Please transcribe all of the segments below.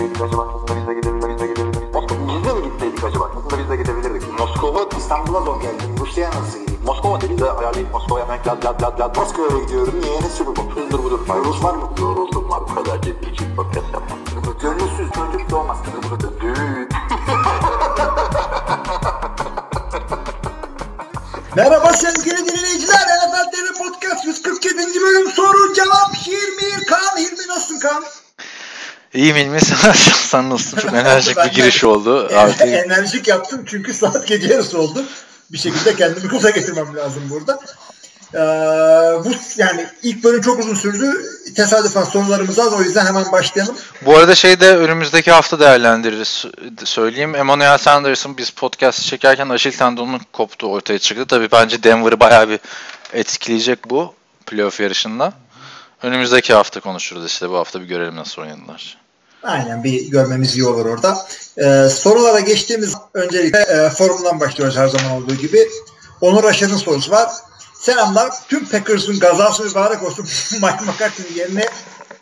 gitseydik acaba? Aslında biz de gidebilirdik. Biz de mi gitseydik acaba? Aslında biz de gidebilirdik. Moskova İstanbul'a zor geldi. Rusya'ya nasıl gideyim? Moskova dedi de ayarlayıp Moskova'ya hemen lad lad lad lad. Moskova'ya gidiyorum. Niye? Ne sürü bu? Hızdır budur. Rus var mı? Yoruldum var. Bu kadar ciddi için podcast yapmam. Gönülsüz çocuk doğmaz. Düğün. Merhaba sevgili dinleyiciler. TV Podcast 147. bölüm soru cevap Hilmi Kaan. Hilmi nasılsın Kaan? İyiyim İlmi sen, sen nasılsın? Çok enerjik bir giriş oldu. Artık enerjik yaptım çünkü saat gece yarısı oldu. Bir şekilde kendimi gaza getirmem lazım burada. Ee, bu yani ilk bölüm çok uzun sürdü. Tesadüfen sorularımız az o yüzden hemen başlayalım. bu arada şey de önümüzdeki hafta değerlendiririz. Söyleyeyim. Emmanuel Sanders'ın biz podcast çekerken Aşil tendonu koptu ortaya çıktı. Tabii bence Denver'ı bayağı bir etkileyecek bu playoff yarışında. Önümüzdeki hafta konuşuruz işte. Bu hafta bir görelim nasıl oynadılar. Aynen bir görmemiz iyi olur orada. Ee, sorulara geçtiğimiz öncelikle e, forumdan başlıyoruz her zaman olduğu gibi. Onur Aşar'ın sorusu var. Selamlar. Tüm Packers'ın gazası mübarek olsun. Mike McCarthy'nin yerine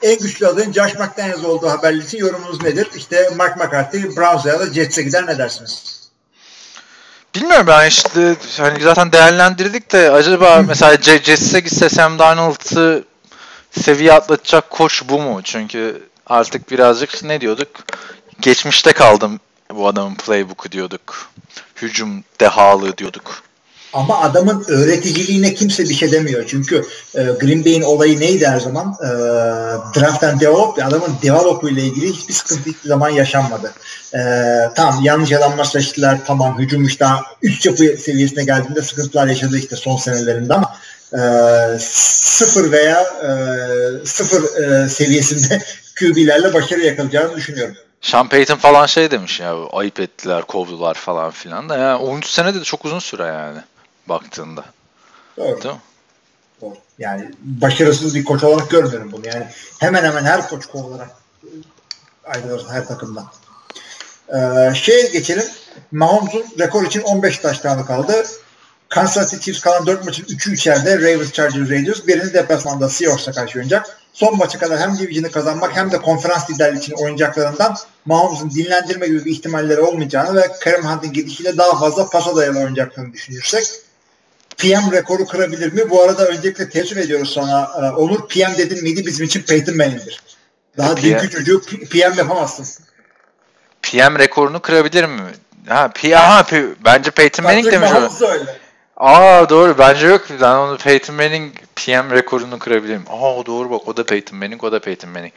en güçlü adayın Josh McDaniels olduğu haberli için yorumunuz nedir? İşte Mike McCarthy Browns'a ya da Jets'e gider ne dersiniz? Bilmiyorum ben işte hani zaten değerlendirdik de acaba mesela Jets'e gitse Sam Darnold'ı seviye atlatacak koç bu mu? Çünkü artık birazcık ne diyorduk? Geçmişte kaldım bu adamın playbook'u diyorduk. Hücum dehalığı diyorduk. Ama adamın öğreticiliğine kimse bir şey demiyor. Çünkü e, Green Bay'in olayı neydi her zaman? E, draft and develop. Adamın develop ile ilgili hiçbir sıkıntı hiçbir zaman yaşanmadı. E, tamam yanlış adamlar seçtiler. Tamam hücum işte üst yapı seviyesine geldiğinde sıkıntılar yaşadı işte son senelerinde ama e, sıfır veya e, sıfır e, seviyesinde QB'lerle başarı yakalayacağını düşünüyorum. Sean Payton falan şey demiş ya ayıp ettiler, kovdular falan filan da yani 13 sene de çok uzun süre yani baktığında. Doğru. Değil mi? Doğru. Yani başarısız bir koç olarak görmüyorum bunu. Yani hemen hemen her koç kovularak ayrılır her takımdan. Ee, şeye geçelim. Mahomes'un rekor için 15 taş tane kaldı. Kansas City Chiefs kalan 4 maçın 3'ü içeride Ravens, Chargers, Raiders. Birini deplasmanda Seahawks'a karşı oynayacak. Son maça kadar hem division'ı kazanmak hem de konferans liderliği için oynayacaklarından Mahomes'un dinlendirme gibi bir ihtimalleri olmayacağını ve Kareem Hunt'ın gidişiyle daha fazla pasa dayalı oynayacaklarını düşünürsek PM rekoru kırabilir mi? Bu arada öncelikle teessüf ediyoruz sana. Ee, Onur PM dedin miydi bizim için Peyton Manning'dir. Daha PM. dünkü çocuğu P- PM yapamazsın. PM rekorunu kırabilir mi? Ha, P ha, P bence Peyton Manning Patrick demiş. o. Mahomes öyle. Aa doğru bence yok. Ben onu Peyton Manning PM rekorunu kırabilirim. Aa doğru bak o da Peyton Manning o da Peyton Manning.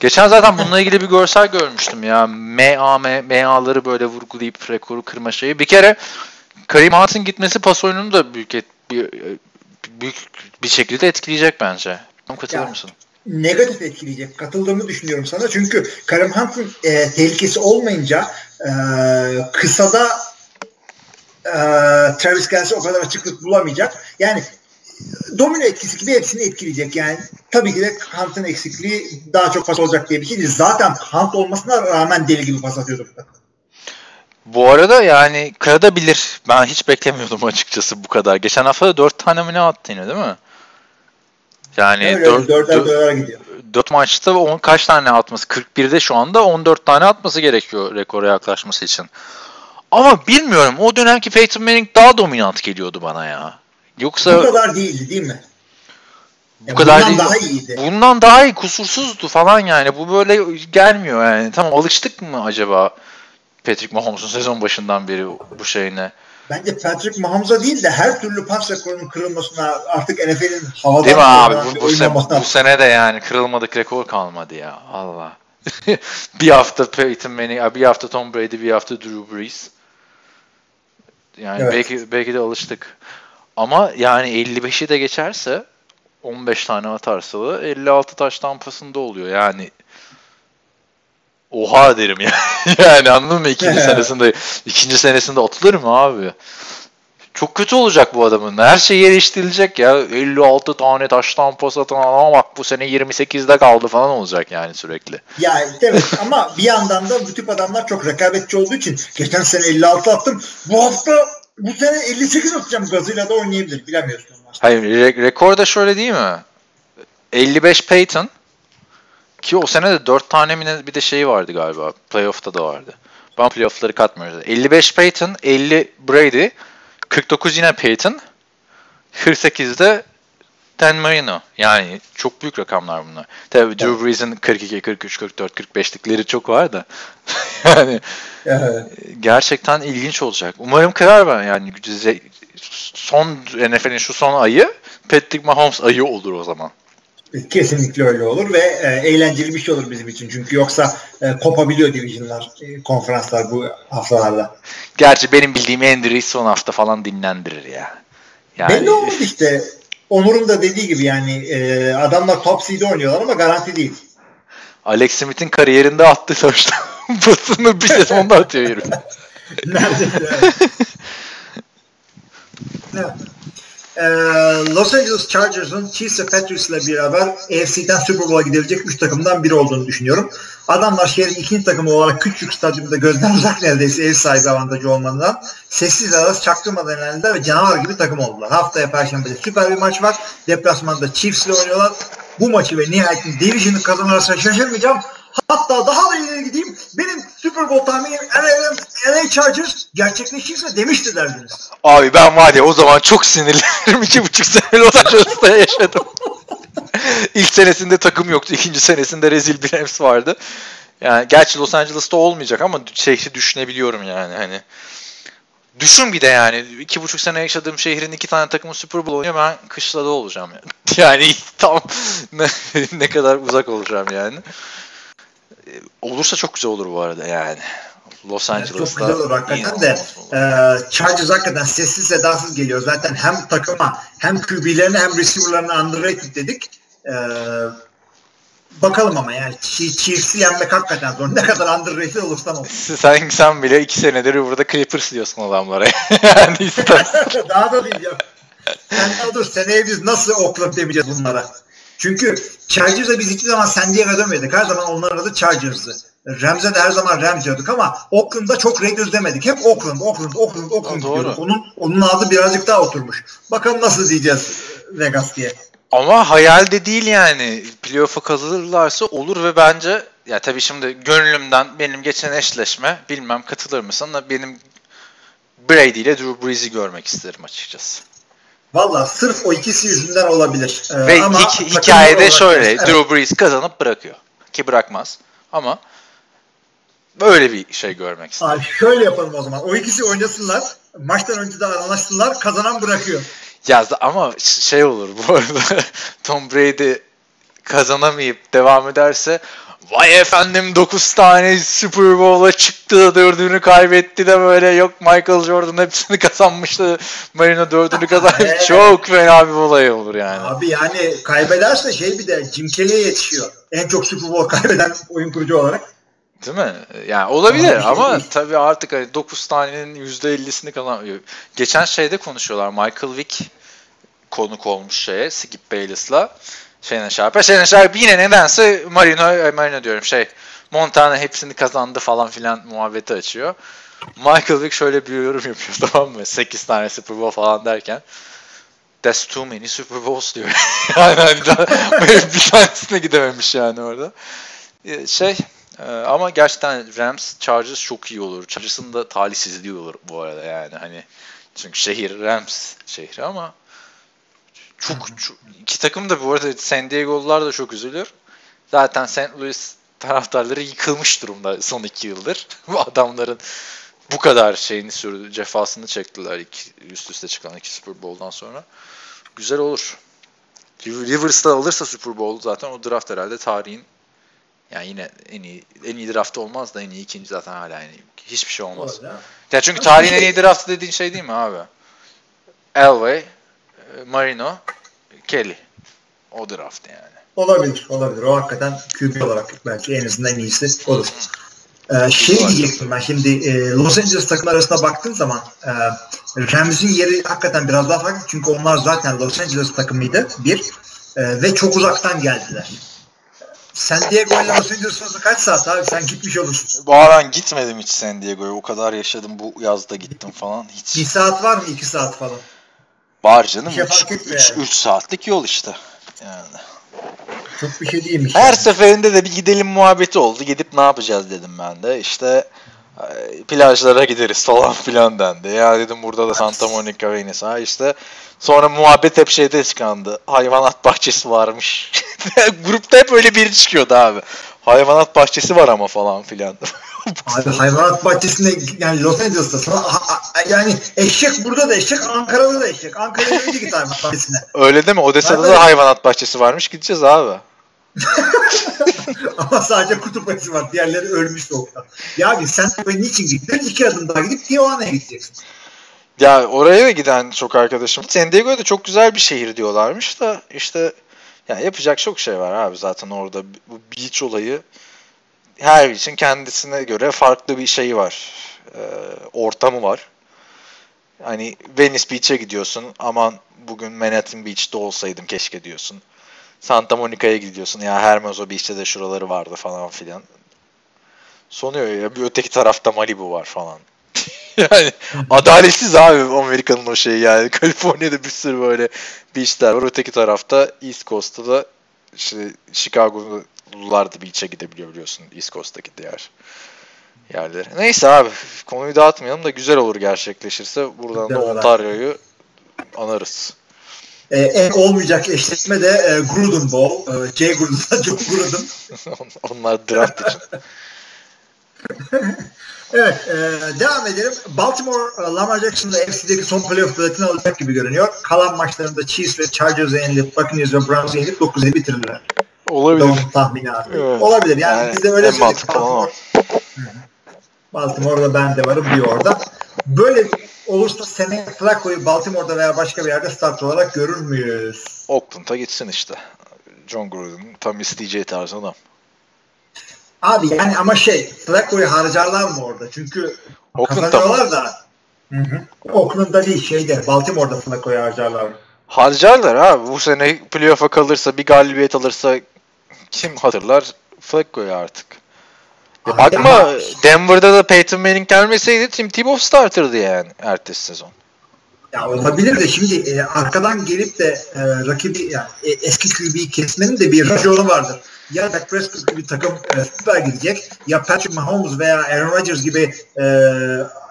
Geçen zaten bununla ilgili bir görsel görmüştüm ya. MA, MA'ları böyle vurgulayıp rekoru kırma şeyi. Bir kere Kareem Hunt'ın gitmesi pas oyununu da büyük et, bir, büyük bir şekilde etkileyecek bence. Katılır Ya, mısın? Negatif etkileyecek. Katıldığımı düşünüyorum sana. Çünkü Kareem Hunt'ın e, tehlikesi olmayınca e, kısada Travis Kelsey o kadar açıklık bulamayacak. Yani domino etkisi gibi hepsini etkileyecek. Yani tabii ki de Hunt'ın eksikliği daha çok pas olacak diye bir şey değil. Zaten Hunt olmasına rağmen deli gibi pas atıyordu. Bu arada yani kırabilir. Ben hiç beklemiyordum açıkçası bu kadar. Geçen hafta da 4 tane mi ne attı yine değil mi? Yani Öyle dört- dörder dört- dörder gidiyor. 4 maçta on, kaç tane atması? 41'de şu anda 14 tane atması gerekiyor rekora yaklaşması için. Ama bilmiyorum o dönemki Peyton Manning daha dominant geliyordu bana ya. Yoksa Bu kadar değildi değil mi? bu Ya kadar bundan değil. daha iyiydi. Bundan daha iyi kusursuzdu falan yani. Bu böyle gelmiyor yani. Tamam alıştık mı acaba Patrick Mahomes'un sezon başından beri bu şeyine? Bence Patrick Mahomes'a değil de her türlü pas rekorunun kırılmasına artık NFL'in havadan Değil mi abi? Bu, bu, se- oynamasına- bu sene de yani kırılmadık rekor kalmadı ya. Allah. bir hafta Peyton Manning, bir hafta Tom Brady, bir hafta Drew Brees. Yani Evet. belki belki de alıştık. Ama yani 55'i de geçerse 15 tane atarsa da 56 taş tampasında oluyor. Yani oha derim ya. yani anladın mı? İkinci senesinde ikinci senesinde atılır mı abi? Çok kötü olacak bu adamın. Her şey yerleştirilecek ya. 56 tane taştan pas atan ama bak bu sene 28'de kaldı falan olacak yani sürekli. Ya evet ama bir yandan da bu tip adamlar çok rekabetçi olduğu için geçen sene 56 attım. Bu hafta bu sene 58 atacağım gazıyla da oynayabilir. Bilemiyorsun. Hayır re- rekor da şöyle değil mi? 55 Peyton, Ki o sene de 4 tane mi bir de şey vardı galiba. Playoff'ta da vardı. Ben playoff'ları katmıyoruz. 55 Peyton, 50 Brady, 49 yine Peyton, 48'de Dan Marino. Yani çok büyük rakamlar bunlar. Tabii Drew Brees'in 42, 43, 44, 45'likleri çok var da. yani Evet. gerçekten ilginç olacak. Umarım kırar ben yani son NFL'in şu son ayı Patrick Mahomes ayı olur o zaman. Kesinlikle öyle olur ve e, eğlenceli bir şey olur bizim için. Çünkü yoksa e, kopabiliyor divisionlar, e, konferanslar bu haftalarda. Gerçi benim bildiğim Andy Reid son hafta falan dinlendirir ya. Yani Belli olmadı işte. Onur'un da dediği gibi yani e, adamlar top seed oynuyorlar ama garanti değil. Alex Smith'in kariyerinde attığı touchdown basını bir sezonda atıyor herif. Neredeyse. evet. Ee, Los Angeles Chargers'ın Chiefs ve Patriots ile beraber AFC'den Super Bowl'a gidebilecek 3 takımdan biri olduğunu düşünüyorum. Adamlar şehrin ikinci takımı olarak küçük stadyumda gözden uzak neredeyse ev sahibi avantajı olmanından sessiz arası çaktırmadan elendiler ve canavar gibi takım oldular. Haftaya Perşembe'de süper bir maç var. Deplasmanda Chiefs ile oynuyorlar. Bu maçı ve nihayetinde Division'ı kazanırsa şaşırmayacağım. Hatta daha da ileri gideyim. Benim Super Bowl tahminim LA, Chargers gerçekleşirse demişti derdiniz. Abi ben var ya o zaman çok sinirlenirim. İki buçuk sene Los Angeles'ta yaşadım. İlk senesinde takım yoktu. ikinci senesinde rezil bir Rams vardı. Yani gerçi Los Angeles'ta olmayacak ama şehri düşünebiliyorum yani hani. Düşün bir de yani. iki buçuk sene yaşadığım şehrin iki tane takımı Super Bowl oynuyor. Ben kışlada olacağım yani. Yani tam ne, ne kadar uzak olacağım yani. Ee, Olursa çok güzel olur bu arada yani. Los Angeles'ta. çok güzel olur hakikaten de olur. e, Chargers hakikaten sessiz sedasız geliyor. Zaten hem takıma hem QB'lerine hem receiver'larına underrated dedik. E, bakalım ama yani Chie- Chiefs'i yenmek hakikaten zor. Ne kadar underrated olursan ol. Sen, sen bile iki senedir burada Clippers diyorsun adamlara. yani istersen. Daha da değil ya. Sen dur seneye biz nasıl Oakland demeyeceğiz bunlara. Çünkü Chargers'a biz hiçbir zaman San Diego demedik. Her zaman onların adı Chargers'dı. Rams'e de her zaman Rams diyorduk ama Oakland'da çok Raiders demedik. Hep Oakland, Oakland, Oakland, Oakland Ha, diyorduk. Onun, onun adı birazcık daha oturmuş. Bakalım nasıl diyeceğiz Vegas diye. Ama hayal de değil yani. Playoff'a kazanırlarsa olur ve bence ya tabii şimdi gönlümden benim geçen eşleşme bilmem katılır mısın da benim Brady ile Drew Brees'i görmek isterim açıkçası. Valla sırf o ikisi yüzünden olabilir. Ee, Ve ama takımlar hikayede şöyle Evet. Drew Brees kazanıp bırakıyor. Ki bırakmaz. Ama böyle bir şey görmek isterim. Abi şöyle yapalım o zaman. O ikisi oynasınlar. Maçtan önce de anlaştılar. Kazanan bırakıyor. Ya ama şey olur bu arada Tom Brady kazanamayıp devam ederse vay efendim 9 tane Super Bowl'a çıktı dördünü kaybetti de böyle yok Michael Jordan hepsini kazanmıştı Marino dördünü kazanmış çok fena bir olay olur yani. Abi yani kaybederse şey bir de Jim Kelly'e yetişiyor. En çok Super Bowl kaybeden oyun kurucu olarak. Değil mi? Yani olabilir Ama şey tabii artık hani 9 tanenin %50'sini kazanıyor. Geçen şeyde konuşuyorlar. Michael Vick konuk olmuş şeye Skip Bayless'la. Shane Sharp'a. Shane Sharp yine nedense Marino, e, Marino diyorum şey Montana hepsini kazandı falan filan muhabbeti açıyor. Michael Vick şöyle bir yorum yapıyor tamam mı? 8 tane Super Bowl falan derken. That's too many Super Bowls diyor. yani hani daha bir tanesine gidememiş yani orada. Ee, Şey ee, ama gerçekten Rams Chargers çok iyi olur. Chargers'ın da talihsizliği olur bu arada yani hani çünkü şehir Rams şehri ama çok, çok iki takım da bu arada San Diego'lular da çok üzülür. Zaten St. Louis taraftarları yıkılmış durumda son iki yıldır. Bu adamların bu kadar şeyini sürdü, cefasını çektiler iki, üst üste çıkan iki Super Bowl'dan sonra. Güzel olur. Rivers'ta alırsa Super Bowl zaten o draft herhalde tarihin yani yine en iyi en iyi draft olmaz da en iyi ikinci zaten hala iyi. Hiçbir şey olmaz. Ya çünkü tarihin en iyi draftı dediğin şey değil mi abi? Elway, Marino, Kelly. O draft yani. Olabilir, olabilir. O hakikaten QB olarak belki en azından en iyisi olur. Ee, şey diyecektim ben şimdi e, Los Angeles takımlar arasında baktığın zaman e, Rams'in yeri hakikaten biraz daha farklı çünkü onlar zaten Los Angeles takımıydı bir e, ve çok uzaktan geldiler. San Diego ile Los Angeles arasında kaç saat abi sen gitmiş olursun. Bu ara ben gitmedim hiç San Diego'ya. O kadar yaşadım bu yazda gittim falan. Bir Hiç. saat var mı? iki saat falan. Var canım. Bir şey fark etmiyor 3 yani. saatlik yol işte. Yani. Çok bir şey değilmiş. Her yani. seferinde de bir gidelim muhabbeti oldu. Gidip ne yapacağız dedim ben de. İşte plajlara gideriz falan filan dendi. Ya dedim burada da Santa Monica Venice. Ha işte sonra muhabbet hep şeyde çıkandı. Hayvanat bahçesi varmış. Grupta hep öyle biri çıkıyordu abi. Hayvanat bahçesi var ama falan filan. Abi hayvanat bahçesinde yani Los Angeles'ta sana yani eşek burada da eşek Ankara'da da eşek. Ankara'ya önce git hayvanat bahçesine. öyle değil mi? Odessa'da da hayvanat bahçesi varmış. Gideceğiz abi. Ama sadece kutup ayısı var. Diğerleri ölmüş soğukta. Ya abi sen niçin gittin? İki adım daha gidip Tijuana'ya gideceksin. Ya oraya da giden çok arkadaşım. San Diego'da çok güzel bir şehir diyorlarmış da işte ya yapacak çok şey var abi zaten orada. Bu beach olayı her için kendisine göre farklı bir şeyi var. Ee, ortamı var. Hani Venice Beach'e gidiyorsun. Aman bugün Manhattan Beach'te olsaydım keşke diyorsun. Santa Monica'ya gidiyorsun. Ya Hermoso Beach'te de şuraları vardı falan filan. Sonuyor ya bir öteki tarafta Malibu var falan. yani adaletsiz abi Amerika'nın o şeyi yani. Kaliforniya'da bir sürü böyle beachler var. Öteki tarafta East Coast'ta da işte Chicago'lular da beach'e gidebiliyor biliyorsun. East Coast'taki diğer yerlere. Neyse abi konuyu dağıtmayalım da güzel olur gerçekleşirse. Buradan Güzel da. Ontario'yu anarız. Ee, en olmayacak eşleşme de e, Gruden Bowl. E, Jay Gruden'la John Gruden. Onlar draft için. Evet, e, devam edelim. Baltimore, e, Lamar Jackson'da FC'deki son playoff biletini alacak gibi görünüyor. Kalan maçlarında Chiefs ve Chargers'ı yenilip, Buccaneers ve Browns'ı yenilip 9'a bitirdiler. Olabilir. Doğum tahmini abi. Evet. Olabilir yani, Yani biz de öyle söyledik. Baltimore, Baltimore'da ben de varım bir orada. Böyle olursa seneye Flacco'yu Baltimore'da veya başka bir yerde start olarak görür müyüz? Oakland'a gitsin işte. John Gruden tam isteyeceği tarz adam. Abi yani ama şey Flacco'yu harcarlar mı orada? Çünkü kazanıyorlar da. Hı hı. Oakland'da değil şeyde Baltimore'da Flacco'yu harcarlar mı? Harcarlar abi. Bu sene playoff'a kalırsa bir galibiyet alırsa kim hatırlar? Flacco'yu artık. Ya bakma ama- Denver'da da Peyton Manning gelmeseydi Tim Tebow starter'dı yani ertesi sezon. Ya olabilir de şimdi e, arkadan gelip de e, rakibi yani e, eski QB'yi kesmenin de bir raconu vardır. Ya Dak Prescott gibi takım e, süper gidecek ya Patrick Mahomes veya Aaron Rodgers gibi e,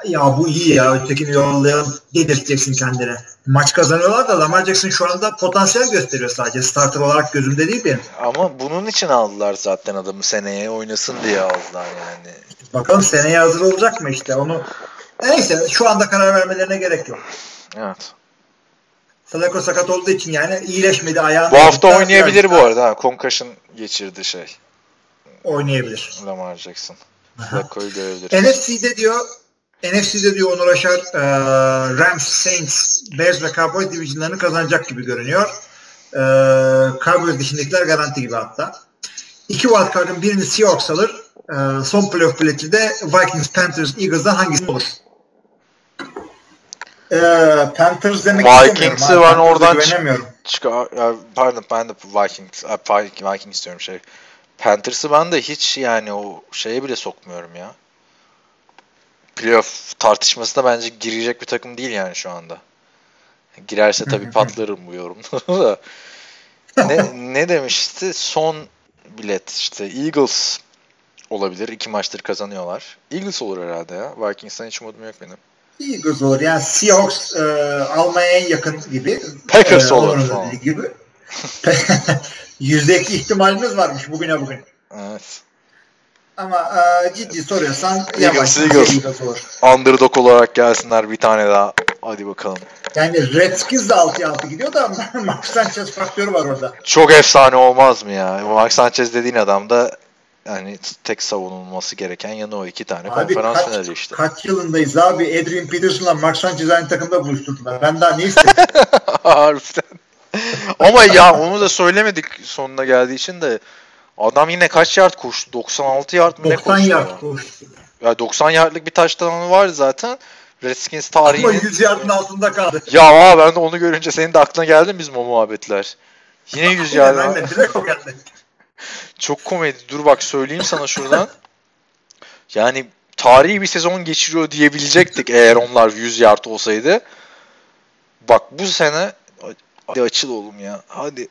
ya bu iyi ya ötekini yollayalım dedirteceksin kendine. Maç kazanıyorlar da Lamar Jackson şu anda potansiyel gösteriyor sadece. Starter olarak gözümde değil benim. Ama bunun için aldılar zaten adamı seneye oynasın diye aldılar yani. Bakalım seneye hazır olacak mı işte onu. Neyse şu anda karar vermelerine gerek yok. Evet. Flacco sakat olduğu için yani iyileşmedi ayağı. Bu hafta oynayabilir bu arada. Ha. Concussion geçirdi şey. Oynayabilir. Lamar Jackson. Flacco'yu görebilir. NFC'de diyor NFC'de diyor Onur Aşar e, Rams, Saints, Bears ve Cowboys divisionlarını kazanacak gibi görünüyor. E, Cowboys dışındakiler garanti gibi hatta. İki wildcard'ın birini Seahawks alır. E, son playoff bileti de Vikings, Panthers, Eagles'dan hangisi olur? E, Panthers demek Vikings'i ben oradan ya pardon ben de Vikings, Vikings diyorum şey. Panthers'ı ben de hiç yani o şeye bile sokmuyorum ya. Playoff tartışmasına bence girecek bir takım değil yani şu anda. Girerse tabii patlarım bu yorumda da. ne, ne demişti? Son bilet işte Eagles olabilir. İki maçtır kazanıyorlar. Eagles olur herhalde ya. Vikings'ten hiç umudum yok benim. Eagles olur. Yani Seahawks e, almaya en yakın gibi. Packers E, olur gibi. Yüzdeki ihtimalimiz varmış bugüne bugün. Evet. Ama e, ciddi soruyorsan Eagles, Eagles. Eagles olur. Underdog olarak gelsinler bir tane daha. Hadi bakalım. Yani Redskins de 6'ya 6 gidiyor da Mark Sanchez faktörü var orada. Çok efsane olmaz mı ya? Mark Sanchez dediğin adam da yani tek savunulması gereken yanı o iki tane Abi konferans kaç, finali işte. kaç yılındayız abi? Adrian Peterson'la Mark Sanchez aynı takımda buluşturdular. Ben daha ne istedim? Harbiden. Ama ya onu da söylemedik sonuna geldiği için de adam yine kaç yard koştu? 96 yard mı ne 90 koştu? yard ya? koştu. Ya 90 yardlık bir touchdown'u var zaten. Redskins Ama tarihinin 100 yardın altında kaldı. Ya aa, ben de onu görünce senin de aklına geldi mi bizim o muhabbetler? Yine 100 yard. Ben de direkt o geldi. Çok komedi. Dur bak söyleyeyim sana şuradan. Yani tarihi bir sezon geçiriyor diyebilecektik eğer onlar 100 yard olsaydı. Bak bu sene Hadi açıl oğlum ya. Hadi.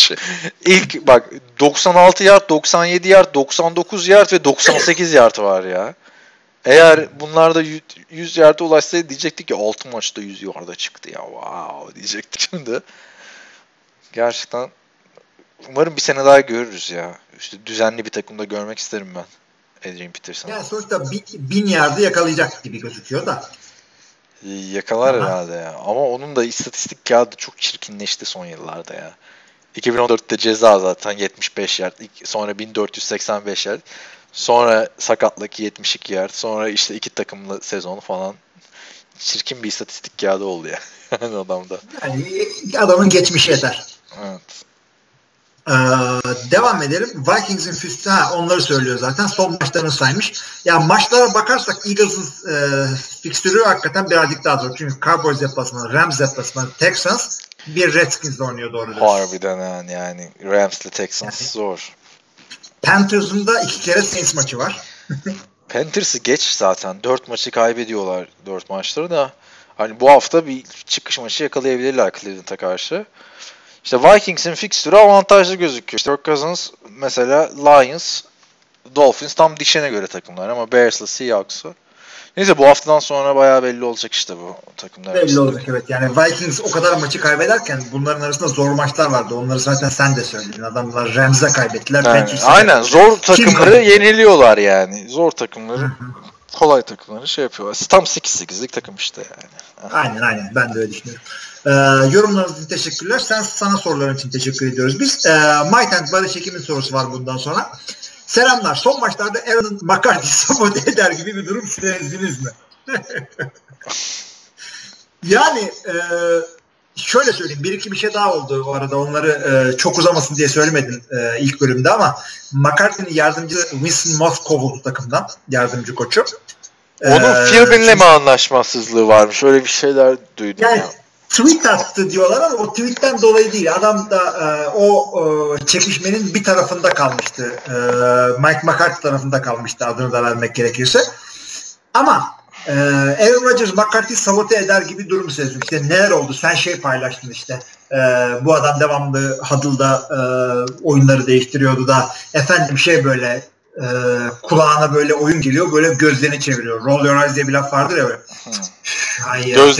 İlk bak 96 yard, 97 yard, 99 yard ve 98 yard var ya. Eğer bunlarda 100 yarda ulaşsaydı diyecektik ki 6 maçta 100 yarda çıktı ya. Wow diyecektik şimdi. Gerçekten umarım bir sene daha görürüz ya. İşte düzenli bir takımda görmek isterim ben. Adrian Peterson'ı. Yani sonuçta bin, bin yardı yakalayacak gibi gözüküyor da. Yakalar Aha. herhalde ya. Ama onun da istatistik kağıdı çok çirkinleşti son yıllarda ya. 2014'te ceza zaten 75 yard. Sonra 1485 yard. Sonra sakatlık 72 yard. Sonra işte iki takımlı sezon falan. Çirkin bir istatistik kağıdı oldu ya. Yani adamda. Yani adamın geçmişi yeter. Evet. Ee, devam edelim. Vikings'in füstü ha, onları söylüyor zaten. Son maçlarını saymış. Ya maçlara bakarsak Eagles'ın e, fikstürü hakikaten birazcık daha zor. Çünkü Cowboys deplasmanı, Rams deplasmanı, Texans bir Redskins oynuyor doğru diyorsun. Harbiden yani, yani Rams'le Texans Yani- zor. Panthers'ın da iki kere Saints maçı var. Panthers'ı geç zaten. 4 maçı kaybediyorlar 4 maçları da. Hani bu hafta bir çıkış maçı yakalayabilirler Cleveland'a karşı. İşte Vikings'in fikstürü avantajlı gözüküyor. İşte Cousins mesela Lions, Dolphins tam dişine göre takımlar ama Bears'la Seahawks'ı. Neyse bu haftadan sonra bayağı belli olacak işte bu takımlar. Belli arasında. olacak evet. Yani Vikings o kadar maçı kaybederken bunların arasında zor maçlar vardı. Onları zaten sen de söyledin. Adamlar Rams'e kaybettiler. Yani, aynen zor takımları yeniliyorlar yani. Zor takımları kolay takımları şey yapıyorlar. Tam 8-8'lik takım işte yani. Aynen aynen ben de öyle düşünüyorum. Ee, yorumlarınız için teşekkürler. Sen sana soruların için teşekkür ediyoruz biz. Might and Barış Ekim'in sorusu var bundan sonra. Selamlar. Son maçlarda Aaron McCarthy sabote eder gibi bir durum sezdiniz mi? yani e, şöyle söyleyeyim. Bir iki bir şey daha oldu bu arada. Onları e, çok uzamasın diye söylemedim e, ilk bölümde ama McCarthy'nin yardımcısı Winston Moss kovuldu takımdan. Yardımcı koçu. Onun Ee, Philbin'le mi anlaşmazsızlığı varmış? Öyle bir şeyler duydum Yani ya. Tweet attı diyorlar ama o tweetten dolayı değil. Adam da e, o e, çekişmenin bir tarafında kalmıştı. E, Mike McCarthy tarafında kalmıştı adını da vermek gerekirse. Ama e, Aaron Rodgers McCarthy sabote eder gibi durum sezdim. İşte neler oldu? Sen şey paylaştın işte. E, bu adam devamlı Huddle'da e, oyunları değiştiriyordu da efendim şey böyle e, kulağına böyle oyun geliyor böyle gözlerini çeviriyor. Roll your eyes diye bir laf vardır ya böyle. Ay ya, Göz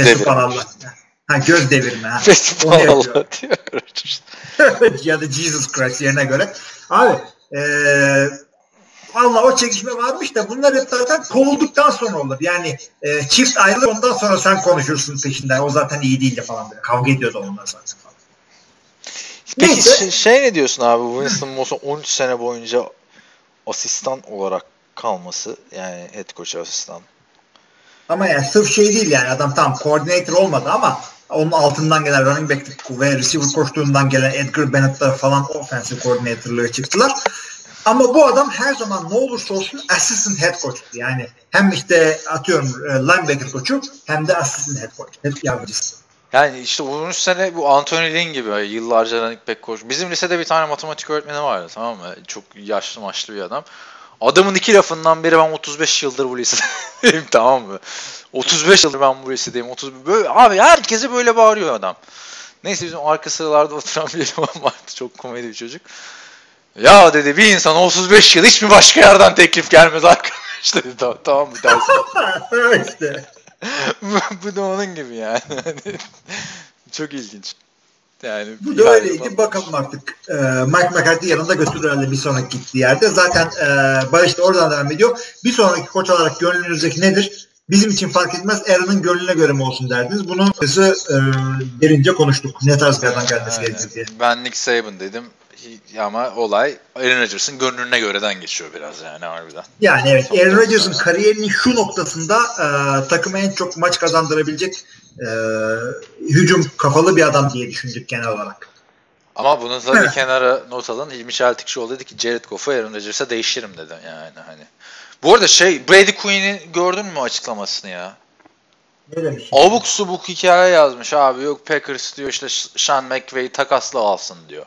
da. Ha göz devirme ha. Festival. Allah diyor. ya da Jesus Christ yerine göre. Abi eee Valla o çekişme varmış da bunlar hep zaten kovulduktan sonra olur. Yani e, çift ayrılır ondan sonra sen konuşursun peşinden. O zaten iyi değildi falan böyle. Kavga ediyordu onlar zaten. falan. Peki Neyse. şey, şey ne diyorsun abi? Winston Moss'un 13 sene boyunca asistan olarak kalması yani head coach asistan. Ama yani sırf şey değil yani adam tam coordinator olmadı ama onun altından gelen running back ve receiver koştuğundan gelen Edgar Bennett'lar falan offensive coordinator'lığı çıktılar. Ama bu adam her zaman ne olursa olsun assistant head coach'tu. Yani hem işte atıyorum e, linebacker koçu hem de assistant head coach. Hep yardımcısı. Yani işte 13 sene bu Anthony Lynn gibi yıllarca running back koç. Bizim lisede bir tane matematik öğretmeni vardı tamam mı? Çok yaşlı maçlı bir adam. Adamın iki lafından beri ben 35 yıldır bu lisedeyim tamam mı? 35 yıldır ben bu lisedeyim. 30 böyle abi herkese böyle bağırıyor adam. Neyse bizim arka sıralarda oturan bir eleman vardı. Çok komedi bir çocuk. Ya dedi bir insan 35 yıl hiç mi başka yerden teklif gelmez arkadaş dedi. Tamam, tamam mı dersin. işte. bu da onun gibi yani. Çok ilginç. Yani Bu da öyleydi. falan. Bakalım artık. Ee, Mike McCarthy yanında götürür herhalde bir sonraki gittiği yerde. Zaten e, Barış da oradan devam ediyor. Bir sonraki koç olarak gönlünüzdeki nedir? Bizim için fark etmez. Aaron'ın gönlüne göre mi olsun derdiniz. Bunu bizi e, derince konuştuk. Ne tarz bir adam gelmesi gerekir diye. Ben Nick Saban dedim ama olay Aaron Rodgers'ın gönlüne göreden geçiyor biraz yani harbiden. Yani evet Aaron Rodgers'ın kariyerinin şu noktasında e, takıma en çok maç kazandırabilecek e, hücum kafalı bir adam diye düşündük genel olarak. Ama bunu tabii Evet. kenara not alın. Hilmi Çeltikçioğlu dedi ki Jared Goff'u Aaron Rodgers'a değiştiririm dedi yani hani. Bu arada şey Brady Quinn'i gördün mü açıklamasını ya? Ne demiş? Abuk subuk hikaye yazmış abi. Yok Packers diyor işte Sean McVay takasla alsın diyor.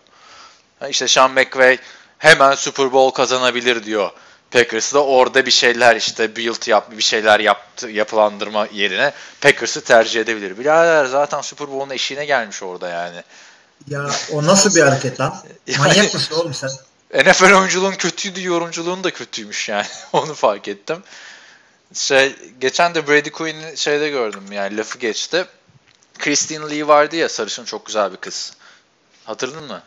Ha işte Sean McVay hemen Super Bowl kazanabilir diyor. Packers da orada bir şeyler işte build yap bir şeyler yaptı yapılandırma yerine Packers'ı tercih edebilir. Birader zaten Super Bowl'un eşiğine gelmiş orada yani. Ya o nasıl bir hareket lan? Yani- Manyak mısın oğlum sen? NFL oyunculuğun kötüydü, yorumculuğun da kötüymüş yani. Onu fark ettim. Şey, geçen de Brady Quinn'i şeyde gördüm yani lafı geçti. Christine Lee vardı ya sarışın çok güzel bir kız. Hatırladın mı?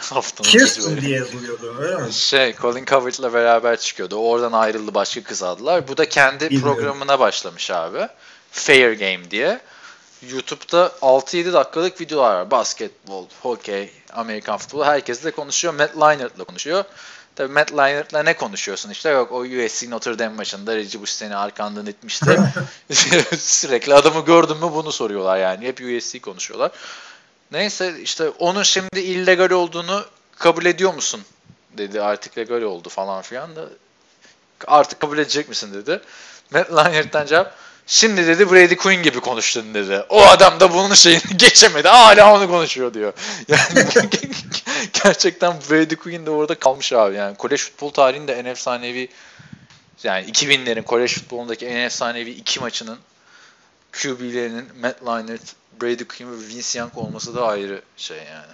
Haftanın Kirsten diye yazılıyordu öyle mi? Şey, Colin Cowherd'la beraber çıkıyordu. Oradan ayrıldı başka kız aldılar. Bu da kendi Bilmiyorum. programına başlamış abi. Fair Game diye. YouTube'da 6-7 dakikalık videolar var. Basketbol, hokey, Amerikan futbolu. Herkes de konuşuyor. Matt Leinart'la konuşuyor. Tabii Matt Leinart'la ne konuşuyorsun işte? Yok o USC Notre Dame maçında Reggie Bush seni arkandan itmişti. Sürekli adamı gördün mü bunu soruyorlar yani. Hep USC konuşuyorlar. Neyse işte onun şimdi illegal olduğunu kabul ediyor musun? Dedi artık legal oldu falan filan da artık kabul edecek misin dedi. Matt Leinart'tan cevap Şimdi dedi Brady Quinn gibi konuştun dedi. O adam da bunun şeyini geçemedi. Hala onu konuşuyor diyor. Yani gerçekten Brady Quinn de orada kalmış abi. Yani kolej futbol tarihinde en efsanevi yani 2000'lerin kolej futbolundaki en efsanevi iki maçının QB'lerinin Matt Leinart, Brady Quinn ve Vince Young olması da ayrı şey yani.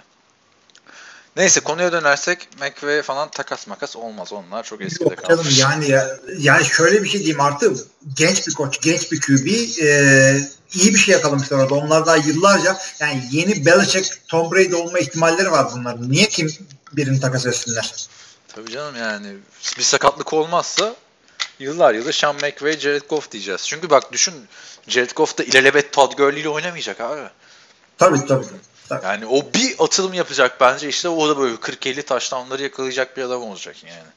Neyse konuya dönersek McVay falan takas makas olmaz. Onlar çok eskide Yok canım kalmış. yani ya, yani şöyle bir şey diyeyim artık genç bir koç, genç bir QB e, iyi bir şey yakalamışlar orada. Onlar daha yıllarca yani yeni Belichick, Tom Brady olma ihtimalleri var bunların. Niye kim birini takas etsinler? Tabii canım yani bir sakatlık olmazsa yıllar yılı Sean McVay, Jared Goff diyeceğiz. Çünkü bak düşün Jared Goff da ilelebet Todd Gurley ile oynamayacak abi. Tabii tabii. tabii. Yani o bir atılım yapacak bence işte o da böyle 40-50 taştanları yakalayacak bir adam olacak yani.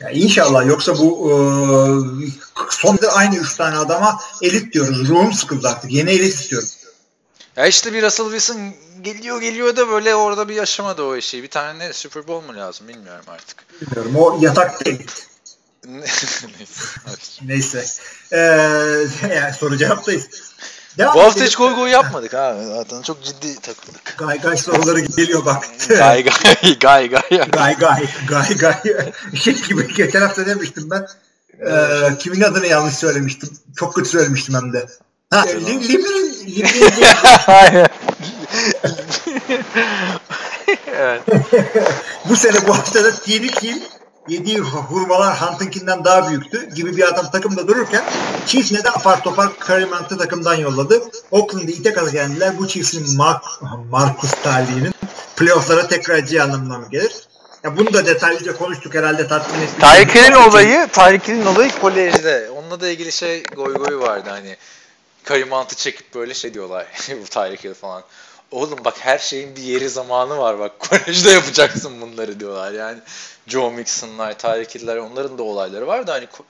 Ya inşallah yoksa bu e, son da aynı üç tane adama elit diyoruz. Ruhum sıkıldı artık. Yeni elit istiyorum. Ya işte bir Russell Wilson geliyor geliyor da böyle orada bir yaşamadı o işi. Bir tane ne Super Bowl mu lazım bilmiyorum artık. Bilmiyorum. O yatak elit. Neyse. Ee, yani soru cevaptayız. Devam Bu hafta hiç gol gol yapmadık ha. Zaten çok ciddi takıldık. Gay gay soruları geliyor bak. Gay gay gay gay. gay gay gay gay. Şey gibi geçen hafta demiştim ben. Ee, kimin adını yanlış söylemiştim. Çok kötü söylemiştim hem de. Ha, li, Librin, Librin diye- Aynen. evet. bu sene bu haftada Tyreek Hill yediği hurmalar Hunt'ınkinden daha büyüktü gibi bir adam takımda dururken Chiefs neden apar topar Hunt'ı takımdan yolladı. Oakland'ı ite kaza geldiler. Bu Chiefs'in Mark, Marcus Talih'inin playoff'lara tekrar edeceği anlamına mı gelir? Ya bunu da detaylıca konuştuk herhalde tatmin. Tyreek Hill'in olayı, Hill'in olayı kolejde. Onunla da ilgili şey goy goy vardı hani. Karim Hunt'ı çekip böyle şey diyorlar. bu Hill falan. Oğlum bak her şeyin bir yeri zamanı var bak. Kolejde yapacaksın bunları diyorlar. Yani Joe Mixon'lar, Tyreek Hill'ler onların da olayları var da hani ko-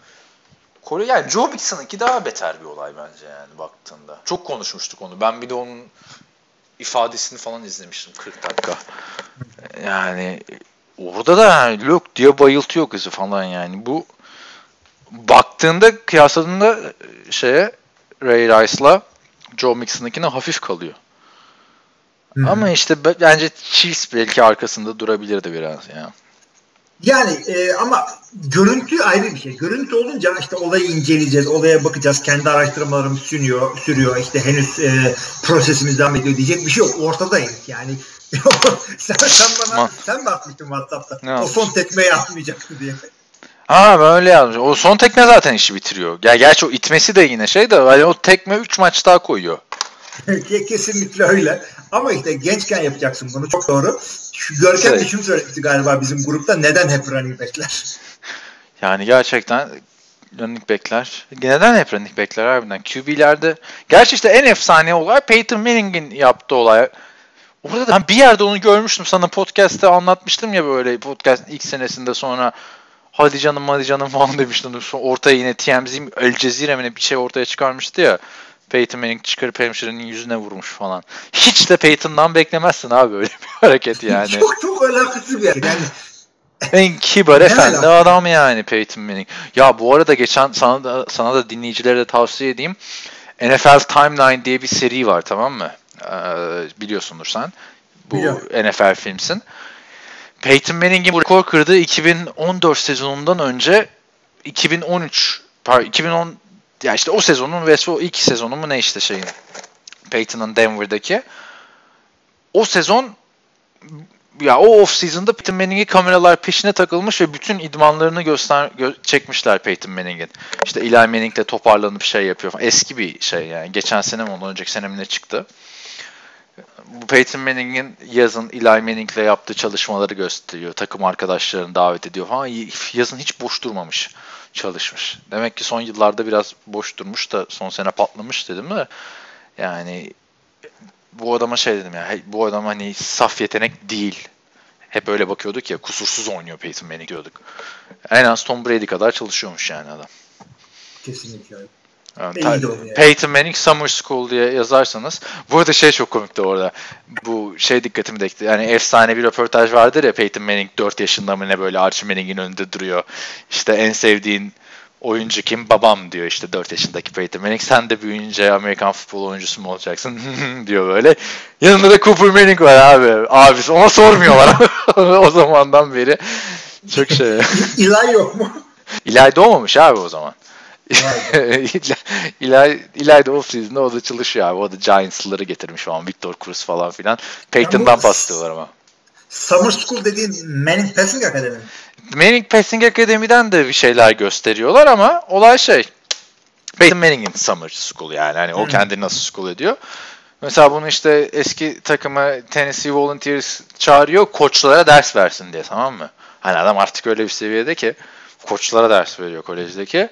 Kore yani Joe Mixon'ınki daha beter bir olay bence yani baktığında. Çok konuşmuştuk onu. Ben bir de onun ifadesini falan izlemiştim 40 dakika. Yani orada da yani lök diye bayıltıyor kızı falan yani. Bu baktığında kıyasladığında şeye Ray Rice'la Joe Mixon'ınkine hafif kalıyor. Hı. Ama işte be- bence Chiefs belki arkasında durabilirdi biraz ya. Yani e, ama görüntü ayrı bir şey. Görüntü olunca işte olayı inceleyeceğiz, olaya bakacağız. Kendi araştırmalarımız sürüyor, sürüyor. İşte henüz e, prosesimiz devam ediyor diyecek bir şey yok. Ortadayız yani. sen, sen bana Ma- sen mi atmıştın WhatsApp'ta? Ne o yapmış? son tekmeyi atmayacaktı diye. Ha ben öyle yazmış. O son tekme zaten işi bitiriyor. Ya gerçi o itmesi de yine şey de hani o tekme 3 maç daha koyuyor. Kesinlikle öyle. Ama işte gençken yapacaksın bunu. Çok doğru. Şu Görkem de Şey. şunu söylemişti galiba bizim grupta. Neden hep running backler? Yani gerçekten running backler. Neden hep running backler harbiden? QB'lerde. Gerçi işte en efsane olay Peyton Manning'in yaptığı olay. Orada da ben bir yerde onu görmüştüm sana podcast'te anlatmıştım ya böyle podcast ilk senesinde sonra hadi canım hadi canım falan demiştim. Sonra ortaya yine TMZ El Cezire mi bir şey ortaya çıkarmıştı ya. Peyton Manning çıkarıp hemşirenin yüzüne vurmuş falan. Hiç de Peyton'dan beklemezsin abi öyle bir hareket yani. çok çok alakasız bir yer. Yani En kibar efendi adam yani Peyton Manning. Ya bu arada geçen sana da, sana da dinleyicilere de tavsiye edeyim. NFL Timeline diye bir seri var tamam mı? Ee, biliyorsundur sen. Bu Biliyorum. NFL filmsin. Peyton Manning'in bu rekor kırdığı 2014 sezonundan önce 2013 pardon 2010 ya işte o sezonun o ilk sezonu mu ne işte şeyin Peyton'ın Denver'daki o sezon ya o off season'da Peyton Manning'i kameralar peşine takılmış ve bütün idmanlarını göster gö- çekmişler Peyton Manning'in. İşte Eli Manning'le toparlanıp şey yapıyor falan. Eski bir şey yani. Geçen sene mi ondan önceki sene mi ne çıktı. Bu Peyton Manning'in yazın Eli Manning'le yaptığı çalışmaları gösteriyor. Takım arkadaşlarını davet ediyor falan. Yazın hiç boş durmamış. Çalışmış. Demek ki son yıllarda biraz boş durmuş da son sene patlamış dedim de. Yani bu adama şey dedim ya bu adam hani saf yetenek değil. Hep öyle bakıyorduk ya kusursuz oynuyor Peyton Manning diyorduk. En az Tom Brady kadar çalışıyormuş yani adam. Kesinlikle. Yani. Peyton Manning Summer School diye yazarsanız. Bu arada şey çok komikti orada. Bu şey dikkatimi dekti. Yani efsane bir röportaj vardır ya Peyton Manning 4 yaşında mı ne böyle Archie Manning'in önünde duruyor. İşte en sevdiğin oyuncu kim? Babam diyor işte 4 yaşındaki Peyton Manning. Sen de büyüyünce Amerikan futbol oyuncusu mu olacaksın? diyor böyle. Yanında da Cooper Manning var abi. Abisi ona sormuyorlar. o zamandan beri. Çok şey. İlay yok mu? İlay doğmamış abi o zaman. İlay, İlay da off-season'da o da çalışıyor abi. O da Giants'ları getirmiş falan. Victor Cruz falan filan. Peyton'dan paslıyorlar ama. Summer School dediğin Manning Passing Academy. Manning Passing Academy'den de bir şeyler gösteriyorlar ama olay şey. Peyton Manning'in Summer School yani. Hani o Hmm. kendini nasıl school ediyor. Mesela bunu işte eski takımı Tennessee Volunteers çağırıyor koçlara ders versin diye tamam mı? Hani adam artık öyle bir seviyede ki koçlara ders veriyor kolejdeki.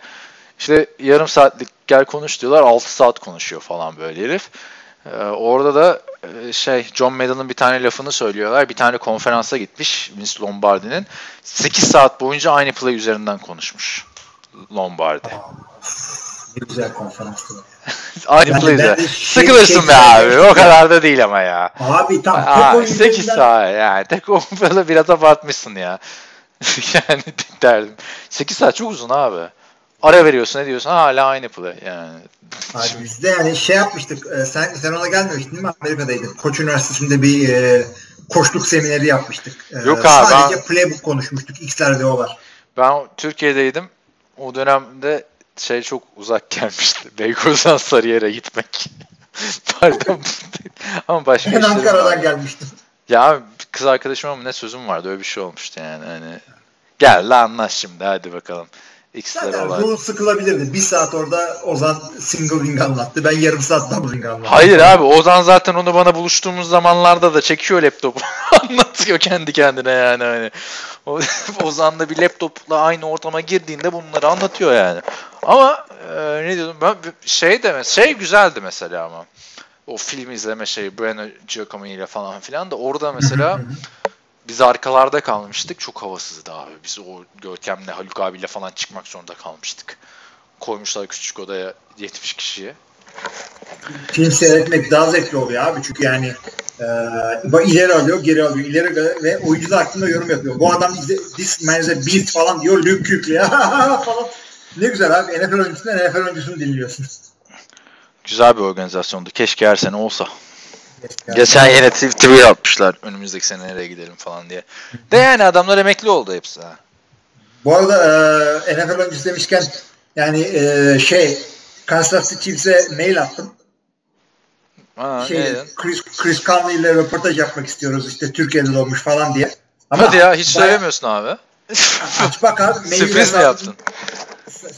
İşte yarım saatlik gel konuş diyorlar 6 saat konuşuyor falan böyle herif. Ee, orada da e, şey John Madden'ın bir tane lafını söylüyorlar. Bir tane konferansa gitmiş Vince Lombardi'nin. 8 saat boyunca aynı play üzerinden konuşmuş Lombardi. Ne güzel konferanstı. Aynı Yani play üzerinden. şey- Sıkılırsın şey- be abi. O kadar da değil ama ya. Abi tam tek Aa, oyun 8 üzerinden- saat yani. Tek oyun biraz abartmışsın ya. yani derdim. 8 saat çok uzun abi. Ara veriyorsun ne diyorsun hala aynı play yani. Abi biz de yani şey yapmıştık. e, sen sen ona gelmemiştin değil mi? Amerika'daydın. Koç Üniversitesi'nde bir e, koçluk semineri yapmıştık. E, Yok abi, Sadece ben- playbook konuşmuştuk. X'ler ve O'lar. Ben Türkiye'deydim. O dönemde şey çok uzak gelmişti. Beykoz'dan Sarıyer'e gitmek. Pardon. Ama başka Ben Ankara'dan vardı. gelmiştim. Ya kız arkadaşıma ne sözüm vardı öyle bir şey olmuştu yani hani. Gel la anlaş şimdi hadi bakalım. X'ler Zaten olay. bu sıkılabilirdi. Bir saat orada Ozan single ring anlattı. Ben yarım saat double ring anlattım. Hayır abi Ozan zaten onu bana buluştuğumuz zamanlarda da çekiyor laptopu. Anlatıyor kendi kendine yani hani. O- Ozan da bir laptopla aynı ortama girdiğinde bunları anlatıyor yani. Ama e, ne diyordum ben şey de şey güzeldi mesela ama. O film izleme şeyi Breno Giacomo ile falan filan da orada mesela biz arkalarda kalmıştık. Çok havasızdı abi. Biz o Görkem'le Haluk abiyle falan çıkmak zorunda kalmıştık. Koymuşlar küçük odaya 70 kişiye. Film seyretmek daha zevkli oluyor abi. Çünkü yani e, ileri alıyor, geri alıyor, ileri alıyor ve oyuncular hakkında yorum yapıyor. Bu adam this man is a beast falan diyor. Luke Kuechly falan. Ne güzel abi. NFL oyuncusundan NFL oyuncusunu dinliyorsun. Güzel bir organizasyondu. Keşke her sene olsa. Geçen yine tweet atmışlar. Önümüzdeki sene nereye gidelim falan diye. De yani adamlar emekli oldu hepsi ha. Bu arada e, NFL oyuncusu demişken yani e, şey Kansas City Chiefs'e mail attım. Ha, Şey? Chris, Chris Conley ile röportaj yapmak istiyoruz işte Türkiye'de doğmuş falan diye. Hadi ya hiç bayağı- söylemiyorsun abi. Aç bak abi. Sürpriz mi yaptın?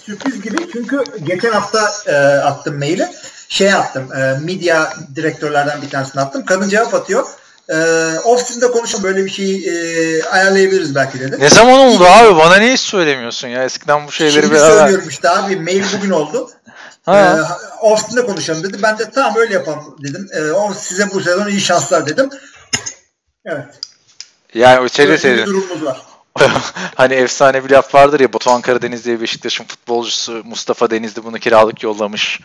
Sürpriz gibi çünkü geçen hafta e, attım maili. Şey attım. E, medya direktörlerden bir tanesini attım. Kadın cevap atıyor. E, ofisinde konuşalım böyle bir şeyi e, ayarlayabiliriz belki dedi. Ne zaman oldu abi? Bana niye hiç söylemiyorsun ya? Eskiden bu şeyleri Şimdi beraber... söylüyorum işte abi. Mail bugün oldu. Ha. E, ofisinde konuşalım dedi. Ben de tamam öyle yapalım dedim. E, o size bu sezon iyi şanslar dedim. Evet. Yani o şeyde Böyle bir durumumuz var. hani efsane bir laf vardır ya Batuhan Karadeniz diye Beşiktaş'ın futbolcusu Mustafa Denizli bunu kiralık yollamış.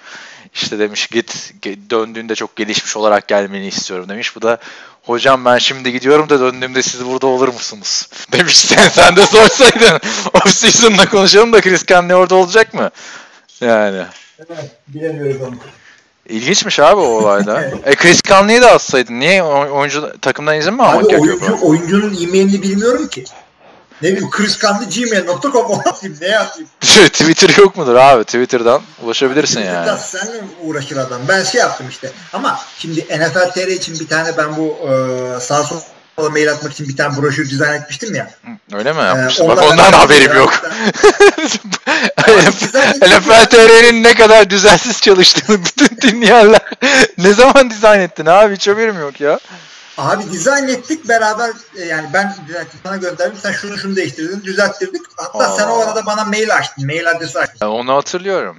İşte demiş git döndüğünde çok gelişmiş olarak gelmeni istiyorum demiş. Bu da hocam ben şimdi gidiyorum da döndüğümde siz burada olur musunuz? Demiş sen, sen de sorsaydın. Off season'da konuşalım da Chris Conley orada olacak mı? Yani. Evet, bilemiyoruz onu. İlginçmiş abi o olayda. e Chris Conley'i de atsaydın. Niye oyuncu takımdan izin mi almak gerekiyor? oyuncu, oyuncunun e-mailini bilmiyorum ki. Ne bileyim kriskanlı.gmail.com ona atayım. Neye atayım? Twitter yok mudur abi? Twitter'dan ulaşabilirsin Twitter'da yani. Seninle uğraşır adam. Ben şey yaptım işte. Ama şimdi NFL TR için bir tane ben bu e, sağ sola mail atmak için bir tane broşür dizayn etmiştim ya. Öyle mi Ee, yapmışsın? Bak ondan- ondan haberim yok. NFL TR'nin ne kadar düzensiz çalıştığını bütün dinleyenler ne zaman dizayn ettin abi hiç haberim yok ya. Abi dizayn ettik beraber e, yani ben sana gönderdim sen şunu şunu değiştirdin düzelttirdik. Hatta Aa. sen o arada bana mail açtın. Mail adresi açtın. Onu hatırlıyorum.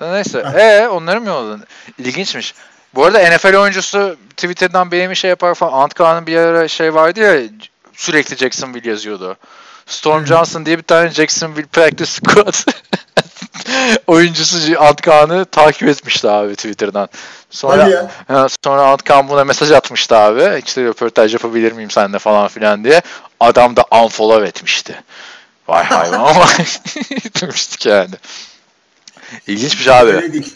Da neyse. Ee onları mı yolladın? İlginçmiş. Bu arada NFL oyuncusu Twitter'dan benim şey yapar falan. Antkan'ın bir ara şey vardı ya sürekli Jacksonville yazıyordu. Storm Hmm. Johnson diye bir tane Jacksonville Practice Squad oyuncusu Antkan'ı takip etmişti abi Twitter'dan. Sonra ya. Sonra Antkan buna mesaj atmıştı abi. İşte röportaj yapabilir miyim seninle falan filan diye. Adam da unfollow etmişti. Vay hayvan ama demiştik yani. İlginçmiş abi. Öyle değil.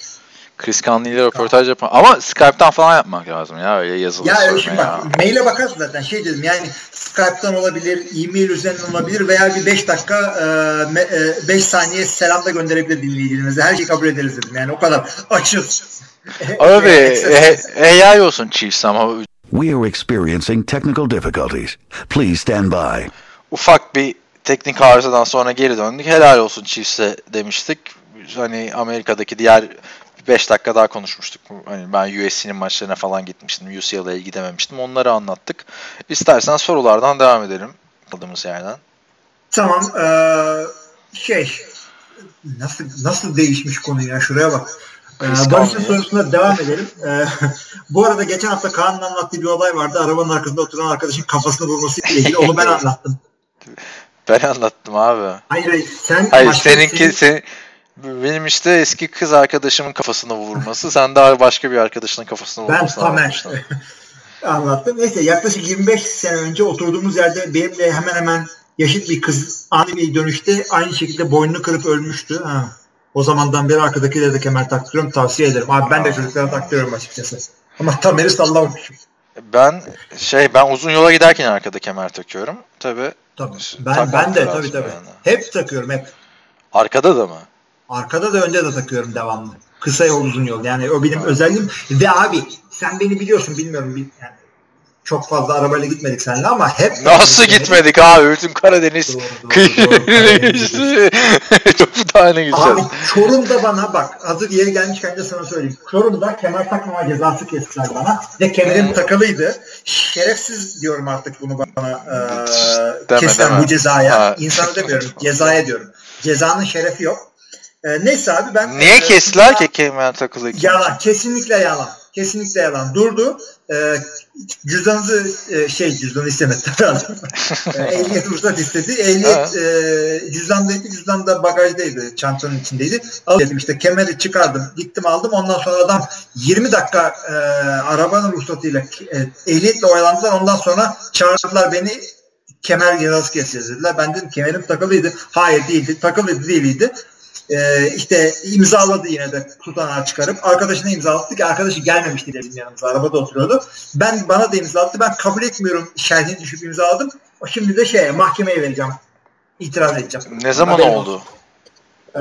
Chris Conley ile röportaj yapan. Ama Skype'tan falan yapmak lazım ya. Öyle yazılı Ya sorma şimdi ya. bak maile bakarsın zaten şey dedim yani Skype'tan olabilir, e-mail üzerinden olabilir veya bir 5 dakika 5 saniye selam da gönderebilir dinleyicilerimize. Her şeyi kabul ederiz dedim. Yani o kadar açız. Abi Şey, he, AI olsun Chiefs ama We are experiencing technical difficulties. Please stand by. Ufak bir teknik arızadan sonra geri döndük. Helal olsun Chiefs'e demiştik. Hani Amerika'daki diğer 5 dakika daha konuşmuştuk. Hani ben USC'nin maçlarına falan gitmiştim. UCLA'ya gidememiştim. Onları anlattık. İstersen sorulardan devam edelim. Kaldığımız yerden. Tamam. eee, şey nasıl nasıl değişmiş konu ya şuraya bak. Ee, Barış'ın sorusuna devam edelim. Ee, bu arada geçen hafta Kaan'ın anlattığı bir olay vardı. Arabanın arkasında oturan arkadaşın kafasını vurması ile ilgili. Onu ben anlattım. Ben anlattım abi. Hayır hayır. Sen Hayır seninki senin- sen, benim işte eski kız arkadaşımın kafasına vurması. Sen daha başka bir arkadaşının kafasına Ben vurmasını Tamer anlattım. Neyse yaklaşık 25 sene önce oturduğumuz yerde benimle hemen hemen yaşıt bir kız ani bir dönüşte aynı şekilde boynunu kırıp ölmüştü. Ha. O zamandan beri arkadakilere de kemer taktırıyorum. Tavsiye ederim. Abi ben de çocuklara taktırıyorum açıkçası. Ama Tamer'i sallamamışım. Ben şey ben uzun yola giderken arkada kemer takıyorum. Tabi Tabii. Takmak Ben, ben de tabii tabii. yani. Hep takıyorum hep. arkada da mı? Arkada da önde de takıyorum devamlı. Kısa yol uzun yol. Yani o benim özelliğim. Ve abi sen beni biliyorsun bilmiyorum. bil- Yani çok fazla arabayla gitmedik seninle ama hep Nasıl gitmedik abi? Bütün Karadeniz geçti. Çok daha ne Abi. Çorum'da bana bak hazır yeri gelmişken de sana söyleyeyim. Çorum'da kemer takmama cezası kestiler bana ve kemerim Hmm. takılıydı. Şerefsiz diyorum artık bunu bana e, Deme, kesilen deme. bu cezaya. Ha. İnsana demiyorum cezaya diyorum. Cezanın şerefi yok. E, neyse abi ben... Niye e, kestiler ki kemer takılı? Yalan. Kesinlikle yalan. Kesinlikle yalan. Durdu. Ee, cüzdanınızı e, şey cüzdanı istemedi. e, ehliyet ruhsat istedi. Ehliyet e, cüzdandaydı. Cüzdan da bagajdaydı. Çantanın içindeydi. Al dedim işte kemeri çıkardım. Gittim aldım. Ondan sonra adam 20 dakika e, arabanın ruhsatıyla e, ehliyetle oyalandılar. Ondan sonra çağırdılar beni kemer cezası keseceğiz dediler. Ben dedim kemerim takılıydı. Hayır değildi. Takılıydı değildi. Ee, işte imzaladı yine de tutanağı çıkarıp arkadaşına imzalattı ki arkadaşı gelmemişti bizim yanımıza arabada oturuyordu. Ben bana da imzalattı ben kabul etmiyorum şerhini düşüp imzaladım. O Şimdi de şey mahkemeye vereceğim. İtiraz edeceğim. Ne zaman Haberim oldu? Ee,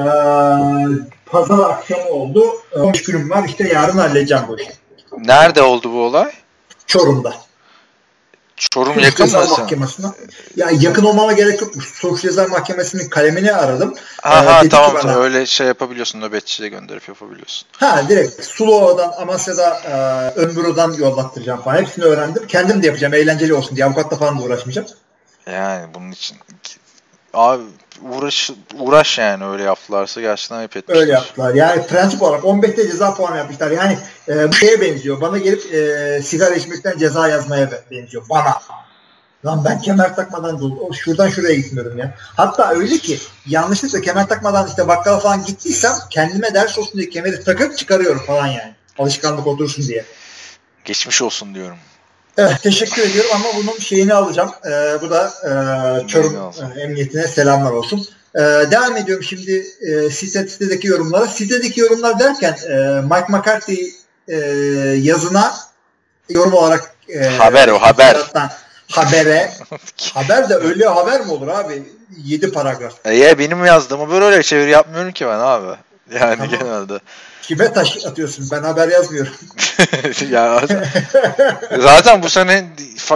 pazar akşamı oldu. 15 günüm var işte yarın halledeceğim bu işi. Nerede oldu bu olay? Çorum'da. Çorum yakın mı? Mahkemesine. Ya yakın olmama gerek yokmuş. Suç Ceza Mahkemesi'nin kalemini aradım. Aha Ee, dedi ki tamam bana- öyle şey yapabiliyorsun nöbetçiye gönderip yapabiliyorsun. Ha direkt Sulova'dan, Amasya'da e, Ömbürü'den yollattıracağım falan. Hepsini öğrendim. Kendim de yapacağım. Eğlenceli olsun diye. Avukatla falan da uğraşmayacağım. Yani bunun için abi uğraş uğraş yani öyle yaptılarsa gerçekten ayıp etmişler. Öyle yaptılar. Yani prensip olarak 15'te ceza puanı yapmışlar. Yani e, bu şeye benziyor. Bana gelip e, sigara içmekten ceza yazmaya be- benziyor. Bana. Lan ben kemer takmadan şuradan şuraya gitmiyorum ya. Hatta öyle ki yanlışlıkla kemer takmadan işte bakkala falan gittiysem kendime ders olsun diye kemeri takıp çıkarıyorum falan yani. Alışkanlık otursun diye. Geçmiş olsun diyorum. Evet, teşekkür ediyorum ama bunun şeyini alacağım. Ee, bu da e, Çorum e, Emniyetine selamlar olsun. Ee, devam ediyorum şimdi e, site, sitedeki yorumlara. Sitedeki yorumlar derken e, Mike McCarthy e, yazına yorum olarak e, Haber o, haber. Habere. haber de öyle haber mi olur abi? 7 paragraf. E ya benim yazdığımı böyle çeviri yapmıyorum ki ben abi. Yani Tamam. genelde. Kime taş atıyorsun? Ben haber yazmıyorum. ya zaten bu sene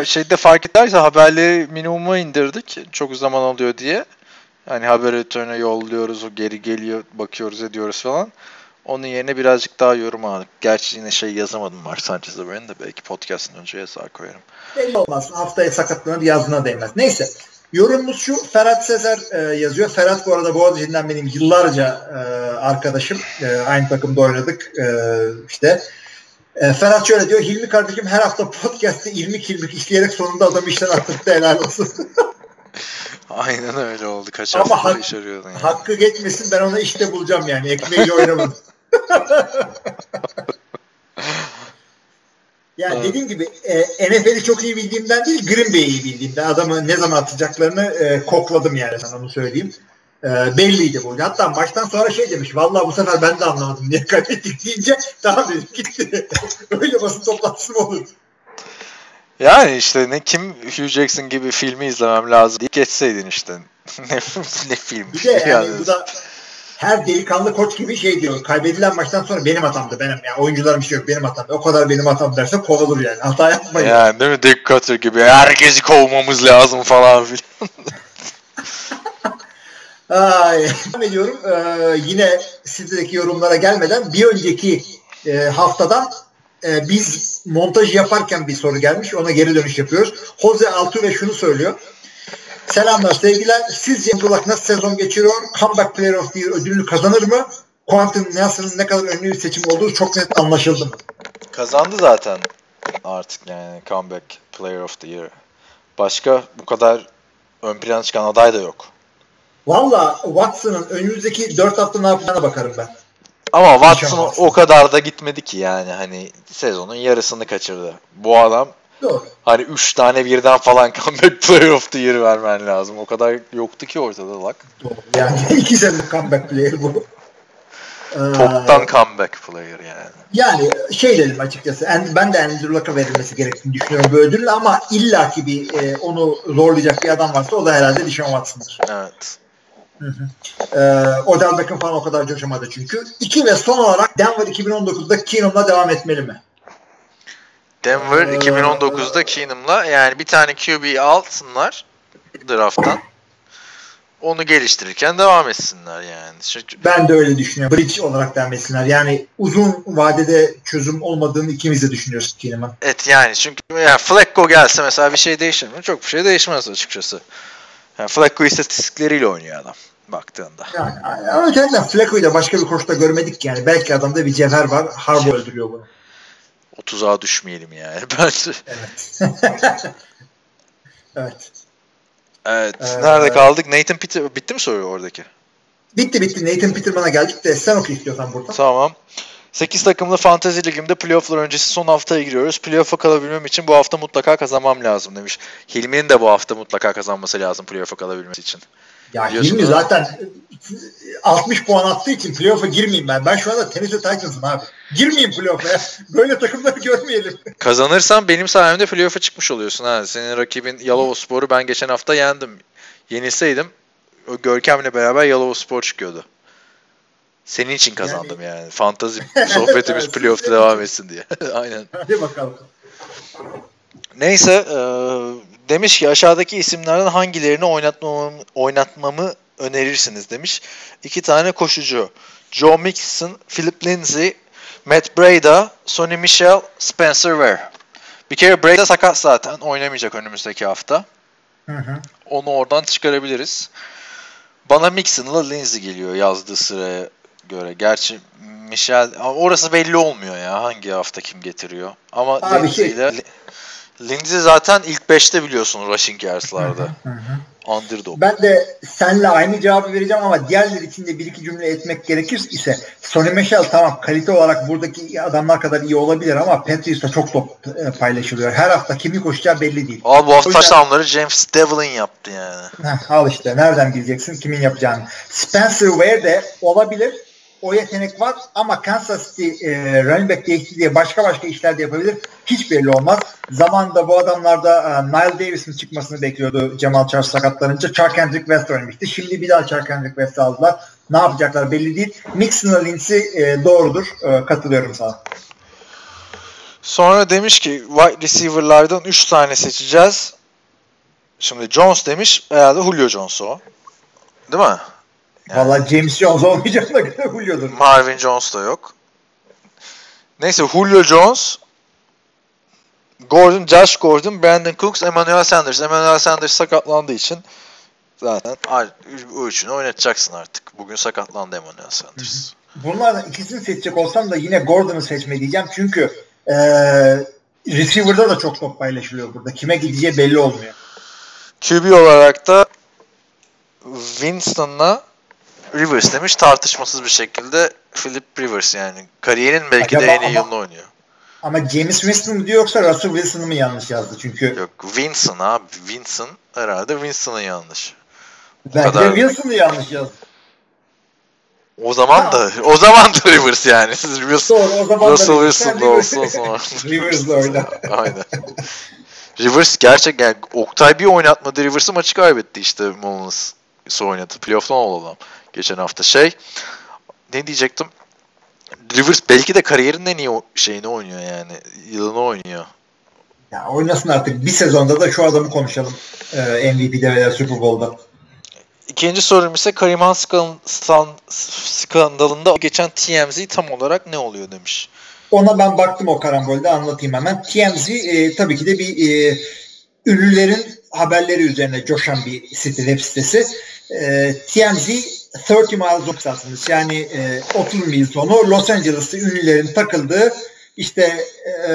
şeyde fark ederse haberleri minimuma indirdik. Çok zaman oluyor diye. Yani haber editörüne yolluyoruz, o geri geliyor, bakıyoruz, ediyoruz falan. Onun yerine birazcık daha yorum aldık. Gerçi yine şey yazamadım Mark Sanchez'e ben de belki podcast'ın önce yazar koyarım. Belli olmaz. Haftaya sakatlanır yazına değmez. Neyse. Yorumumuz şu. Ferhat Sezer e, yazıyor. Ferhat bu arada Boğaziçi'nden benim yıllarca e, arkadaşım. E, aynı takımda oynadık. E, işte. E, Ferhat şöyle diyor. Hilmi kardeşim her hafta podcast'te ilmik ilmik işleyerek sonunda adam işten attırdı helal olsun. Aynen öyle oldu. Kaç Ama hafta hak- iş arıyordun yani. Hakkı geçmesin ben ona işte bulacağım yani. Ekmeğiyle oynamadım. yani Evet. dediğim gibi e, NFL'i çok iyi bildiğimden değil Green Bay'i iyi bildiğimden adamı ne zaman atacaklarını e, kokladım yani sana onu söyleyeyim. E, belliydi bu. Hatta maçtan sonra şey demiş. Vallahi bu sefer ben de anlamadım niye kaybettik deyince tamam dedim gitti. Öyle basın toplantısı mı olur? Yani işte ne kim Hugh Jackson gibi filmi izlemem lazım deyip geçseydin işte. ne, ne film. Bir de yani bu da her delikanlı koç gibi şey diyor. Kaybedilen maçtan sonra benim hatamdı benim. Yani oyuncularım şey yok benim hatam. O kadar benim hatam derse kovulur yani. Hata yapmayın. Yani değil mi? Dick Cutter gibi herkesi kovmamız lazım falan filan. Ay, devam ediyorum. Ee, yine sizdeki yorumlara gelmeden bir önceki e, haftadan e, biz montaj yaparken bir soru gelmiş. Ona geri dönüş yapıyoruz. Jose Altuve şunu söylüyor. Selamlar sevgiler. Sizce Abdullah nasıl sezon geçiriyor? Comeback Player of the Year ödülünü kazanır mı? Quentin Nelson'ın ne kadar önemli bir seçim olduğu çok net anlaşıldı mı? Kazandı zaten artık yani comeback player of the year. Başka bu kadar ön plana çıkan aday da yok. Valla Watson'ın önümüzdeki 4 hafta ne yapacağına bakarım ben. Ama Watson. o kadar da gitmedi ki yani hani sezonun yarısını kaçırdı. Bu adam Doğru. hani 3 tane birden falan comeback player of the year vermen lazım. O kadar yoktu ki ortada lak. Yani iki senelik comeback player bu. Ee, Toptan comeback player yani. Yani şey dedim açıkçası. en- Ben de Andrew Luck'a verilmesi gerektiğini düşünüyorum bu ödülün ama illaki bir e, onu zorlayacak bir adam varsa o da herhalde Dishon Watson'dır. Evet. Ee, Odell Beckham falan o kadar coşamadı çünkü. İki ve son olarak Denver 2019'da Keenum'la devam etmeli mi? Denver Ee, 2019'da Keenum'la yani bir tane QB alsınlar draft'tan. Onu geliştirirken devam etsinler yani. Çünkü Ben de öyle düşünüyorum. Bridge olarak devam etsinler. Yani uzun vadede çözüm olmadığını ikimiz de düşünüyoruz Keenum'un. Evet yani çünkü yani Flacco gelse mesela bir şey değişir mi? Çok bir şey değişmez açıkçası. Yani Flacco istatistikleriyle oynuyor adam baktığında. Yani ama öteden Flacco'yu da başka bir koçta görmedik yani. Belki adamda bir cevher var. Harbo öldürüyor bunu. 30'a düşmeyelim yani. Bence. Evet. evet. Evet. Ee, Nerede kaldık? Nathan Peter bitti mi soru oradaki? Bitti bitti. Nathan Peterman'a geldik de sen oku istiyorsan burada. Tamam. 8 takımlı fantezi ligimde playofflar öncesi son haftaya giriyoruz. Playoff'a kalabilmem için bu hafta mutlaka kazanmam lazım demiş. Hilmi'nin de bu hafta mutlaka kazanması lazım playoff'a kalabilmesi için. Ya Biliyorsun Hilmi değil mi? zaten 60 puan attığı için playoff'a girmeyeyim ben. Ben şu anda Tennessee Titans'ım abi. Girmeyeyim playoff'a ya. Böyle takımları görmeyelim. Kazanırsan benim sayemde playoff'a çıkmış oluyorsun. Ha. Senin rakibin Yalovaspor'u ben geçen hafta yendim. Yenilseydim o Görkem'le beraber Yalovaspor çıkıyordu. Senin için kazandım yani. Fantazi sohbetimiz playoff'ta devam etsin diye. Aynen. Hadi bakalım. Neyse e, demiş ki aşağıdaki isimlerden hangilerini oynatmamı, oynatmamı önerirsiniz demiş. İki tane koşucu. Joe Mixon, Philip Lindsay, Matt Breda, Sonny Michel, Spencer Ware. Bir kere Breda sakat zaten. Oynamayacak önümüzdeki hafta. Hı hı. Onu oradan çıkarabiliriz. Bana Mixon'la Lindsay geliyor yazdığı sıraya göre. Gerçi Michel orası belli olmuyor ya hangi hafta kim getiriyor. Ama Abi Lindsay şey- ile Lindsay zaten ilk 5'te biliyorsun rushing yards'larda. Underdog. Ben de senle aynı cevabı vereceğim ama diğerler için de bir iki cümle etmek gerekir ise Sonny Michel tamam kalite olarak buradaki adamlar kadar iyi olabilir ama Patriots'ta çok top e, paylaşılıyor. Her hafta kimi koşacağı belli değil. Abi bu hafta touchdownları James Devlin yaptı yani. Heh, al işte nereden bileceksin kimin yapacağını. Spencer Ware de olabilir. O yetenek var ama Kansas City e, running back değişti diye başka başka işler de yapabilir. Hiç belli olmaz. Zamanında bu adamlarda e, Nile Davis'in çıkmasını bekliyordu Cemal Charles sakatlanınca. Charkandrick West oynamıştı. Şimdi bir daha Charkandrick West aldılar. Ne yapacaklar belli değil. Mixon'la Lindsey e, doğrudur. E, katılıyorum sana. Sonra demiş ki wide receiver'lardan 3 tane seçeceğiz. Şimdi Jones demiş. Herhalde Julio Jones o. Değil mi? Yani. Valla James Jones olmayacak da Julio'dur. Marvin Jones da yok. Neyse Julio Jones, Gordon, Josh Gordon, Brandon Cooks, Emmanuel Sanders. Emmanuel Sanders sakatlandığı için zaten o üçünü oynatacaksın artık. Bugün sakatlandı Emmanuel Sanders. Bunlardan ikisini seçecek olsam da yine Gordon'u seçme diyeceğim. Çünkü ee, receiver'da da çok top paylaşılıyor burada. Kime gideceği belli olmuyor. QB olarak da Winston'la Rivers demiş tartışmasız bir şekilde Philip Rivers yani kariyerin belki Acaba de en iyi ama- yılını oynuyor. Ama James Winston diyor yoksa Russell Wilson'ı mı yanlış yazdı? Çünkü Yok Winston abi Winston herhalde Winston'ın yanlış. belki kadar. Wilson'ı yanlış yazdı. O zaman da o zaman da Rivers yani. Siz Rivers, Doğru o zaman Russell da Wilson da Rivers- olsun sonra. Rivers'la oyna. Aynen. Rivers gerçek yani Oktay bir oynatmadı Rivers'ı maçı kaybetti işte Mullins oynadı. Playoff'tan oldu adam geçen hafta. Şey ne diyecektim? Rivers belki de kariyerinin en iyi şeyini oynuyor yani. Yılını oynuyor. Ya oynasın artık. Bir sezonda da şu adamı konuşalım. Ee, MVP'de veya Super Bowl'da. İkinci sorum ise Karim Han skandalında geçen TMZ tam olarak ne oluyor demiş. Ona ben baktım o karambolde anlatayım hemen. TMZ e, tabii ki de bir e, ünlülerin haberleri üzerine coşan bir site, web sitesi. E, TMZ 30 miles of satmış. Yani e, 30 mil sonu Los Angeles'ta ünlülerin takıldığı işte e,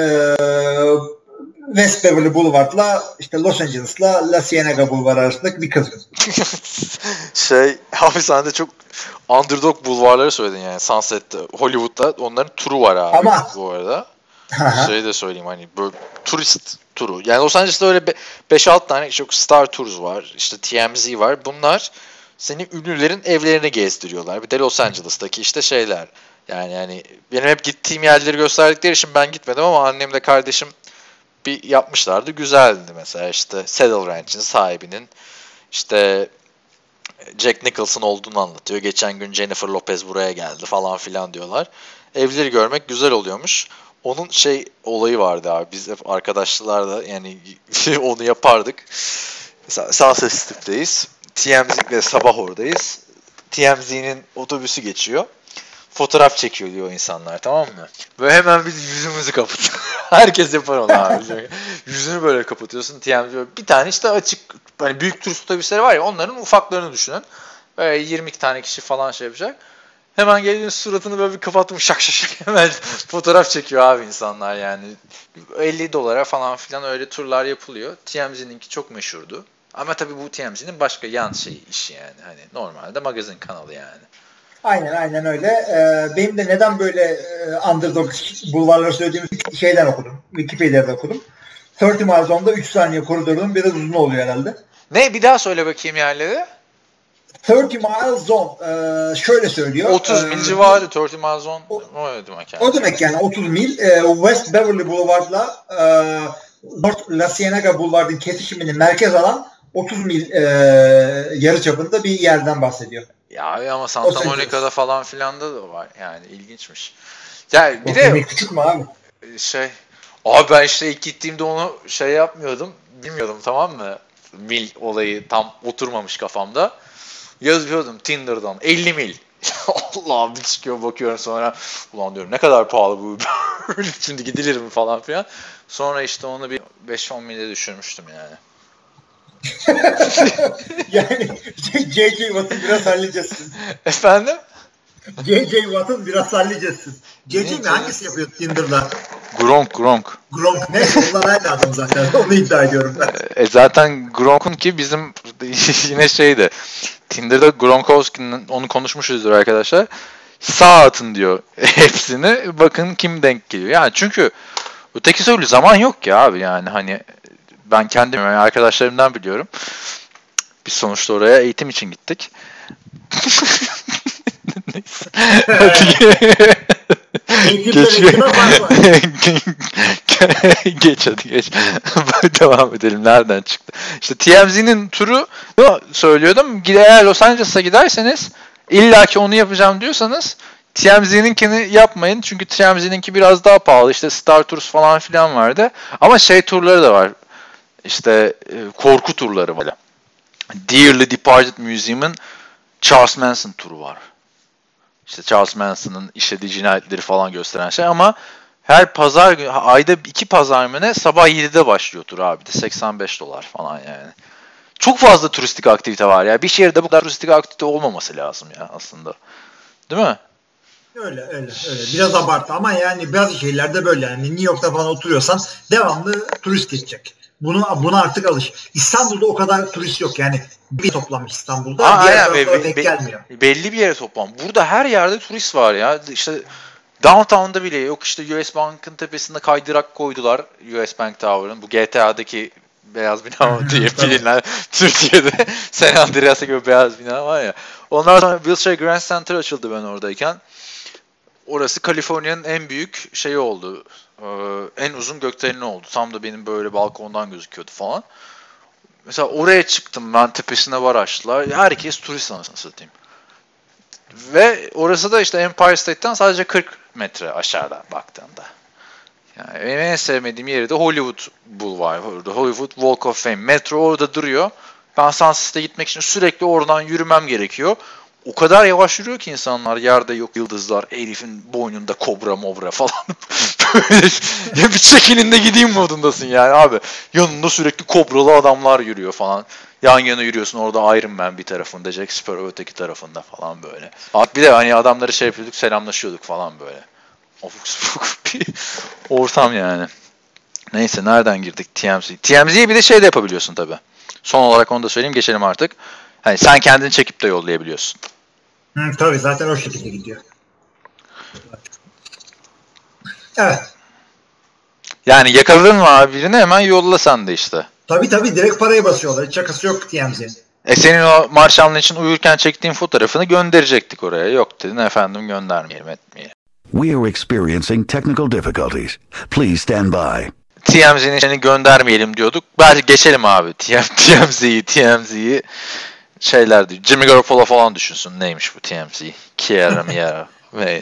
West Beverly Boulevard'la işte Los Angeles'la La Cienega Boulevard arasındaki bir kızgın. şey abi sen de çok underdog bulvarları söyledin yani Sunset'te Hollywood'da onların turu var abi Ama- bu arada. Şey de söyleyeyim hani böyle turist turu. Yani Los Angeles'ta öyle be- 5-6 tane çok Star Tours var. İşte TMZ var. Bunlar seni ünlülerin evlerini gezdiriyorlar. Bir de Los Angeles'taki işte şeyler. Yani yani benim hep gittiğim yerleri gösterdikleri için ben gitmedim ama annemle kardeşim bir yapmışlardı. Güzeldi mesela işte Saddle Ranch'in sahibinin işte Jack Nicholson olduğunu anlatıyor. Geçen gün Jennifer Lopez buraya geldi falan filan diyorlar. Evleri görmek güzel oluyormuş. Onun şey olayı vardı abi. Biz hep arkadaşlarla yani onu yapardık. Mesela Sunset Strip'teyiz. TMZ'le sabah oradayız. TMZ'nin otobüsü geçiyor. Fotoğraf çekiyor diyor insanlar tamam mı? Ve hemen biz yüzümüzü kapatıyoruz. Herkes yapar onu abi. Yüzünü böyle kapatıyorsun. TMZ böyle bir tane işte açık hani büyük turist otobüsleri var ya onların ufaklarını düşünün. Böyle 20 tane kişi falan şey yapacak. Hemen geliyor suratını böyle bir kapattım şak şak şak hemen fotoğraf çekiyor abi insanlar yani. 50 dolara falan filan öyle turlar yapılıyor. TMZ'ninki çok meşhurdu. Ama tabii bu TMZ'nin başka yan şey işi yani. Hani normalde magazin kanalı yani. Aynen aynen öyle. Ee, benim de neden böyle e, underdog bulvarları söylediğimiz şeyden okudum. Wikipedia'da okudum. 30 miles on'da 3 saniye koridorun biraz uzun oluyor herhalde. Ne bir daha söyle bakayım yerleri. 30 miles zone e, şöyle söylüyor. 30 Ee, mil civarı 30 miles on. o- O demek yani? O demek yani 30 mil. E, West Beverly Boulevard'la e, North La Cienega Boulevard'ın kesişimini merkez alan 30 mil e, yarı çapında bir yerden bahsediyor. Ya abi ama Santa Monica'da falan filan da da var. Yani ilginçmiş. Ya bir 30 de küçük mü abi? şey abi ben işte ilk gittiğimde onu şey yapmıyordum. Bilmiyordum tamam mı? Mil olayı tam oturmamış kafamda. Yazıyordum Tinder'dan 50 mil. Allah'ım bir çıkıyor bakıyorum sonra. Ulan diyorum ne kadar pahalı bu. Şimdi gidilir mi falan filan. Sonra işte onu bir 5-10 mile düşürmüştüm yani. Yani J.J. Watt'ın biraz halledeceksin. Efendim? J.J. Watt'ın biraz halledeceksin. J.J. mi hangisi yapıyor Tinder'da? Gronk Gronk. Gronk ne? Onlar aynı adam zaten. Onu iddia ediyorum ben. E zaten Gronk'un ki bizim yine şeydi. Tinder'da Gronkowski'nin onu konuşmuşuzdur arkadaşlar. Sağ atın diyor hepsini. Bakın kim denk geliyor. Yani çünkü öteki türlü zaman yok ya abi yani hani ben kendim yani arkadaşlarımdan biliyorum. Biz sonuçta oraya eğitim için gittik. Neyse. Geç, hadi geç. Devam edelim. Nereden çıktı? İşte TMZ'nin turu söylüyordum. Eğer Los Angeles'a giderseniz illa ki onu yapacağım diyorsanız TMZ'ninkini yapmayın. Çünkü TMZ'ninki biraz daha pahalı. İşte Star Tours falan filan vardı. Ama şey turları da var. İşte e, korku turları var. Dearly Departed Museum'ın Charles Manson turu var. İşte Charles Manson'ın işlediği cinayetleri falan gösteren şey ama her pazar günü, ayda iki pazar mı sabah 7'de başlıyor tur abi de 85 dolar falan yani. Çok fazla turistik aktivite var ya. Bir şehirde bu kadar turistik aktivite olmaması lazım ya aslında. Değil mi? Öyle öyle öyle. Biraz abartı ama yani bazı şeylerde böyle yani New York'ta falan oturuyorsan devamlı turist geçecek. Bunu buna artık alış. İstanbul'da o kadar turist yok yani bir toplamış İstanbul'da. Aa, diğer aynen. Be- denk be- gelmiyor. belli bir yere toplam. Burada her yerde turist var ya. İşte downtown'da bile yok işte US Bank'ın tepesinde kaydırak koydular US Bank Tower'ın. Bu GTA'daki beyaz bina diye bilinen Türkiye'de San Andreas'a gibi beyaz bina var ya. Ondan sonra Wilshire Grand Center açıldı ben oradayken. Orası Kaliforniya'nın en büyük şeyi oldu. Ee, en uzun gökdeleni oldu. Tam da benim böyle balkondan gözüküyordu falan. Mesela oraya çıktım ben tepesine var açtılar. Herkes turist anasını satayım. Ve orası da işte Empire State'ten sadece 40 metre aşağıda baktığında. Yani en sevmediğim yeri de Hollywood Boulevard. Hollywood Walk of Fame. Metro orada duruyor. Ben Sunset'e gitmek için sürekli oradan yürümem gerekiyor. O kadar yavaş yürüyor ki insanlar. Yerde yok yıldızlar. Elif'in boynunda kobra mobra falan. Böyle ya bir çekilin de gideyim modundasın yani abi. Yanında sürekli kobralı adamlar yürüyor falan. Yan yana yürüyorsun orada Iron Man bir tarafında, Jack Sparrow öteki tarafında falan böyle. Abi bir de hani adamları şey yapıyorduk, selamlaşıyorduk falan böyle. Ofuk spuk bir ortam yani. Neyse nereden girdik TMZ? TMZ'yi bir de şey de yapabiliyorsun tabi. Son olarak onu da söyleyeyim geçelim artık. Hani sen kendini çekip de yollayabiliyorsun. Hı, tabii zaten o şekilde gidiyor. Evet. Yani yakaladın mı abi birini hemen yolla sen de işte. Tabii tabii direkt parayı basıyorlar. Hiç şakası yok TMZ'nin. E senin o Marshall'ın için uyurken çektiğin fotoğrafını gönderecektik oraya. Yok dedin efendim göndermeyelim etmeyelim. We are experiencing technical difficulties. Please stand by. TMZ'nin içini göndermeyelim diyorduk. Bence geçelim abi. TM, TMZ'yi, TMZ'yi şeyler diyor. Jimmy Garoppolo falan düşünsün. Neymiş bu TMZ? Kiara Miara. Ve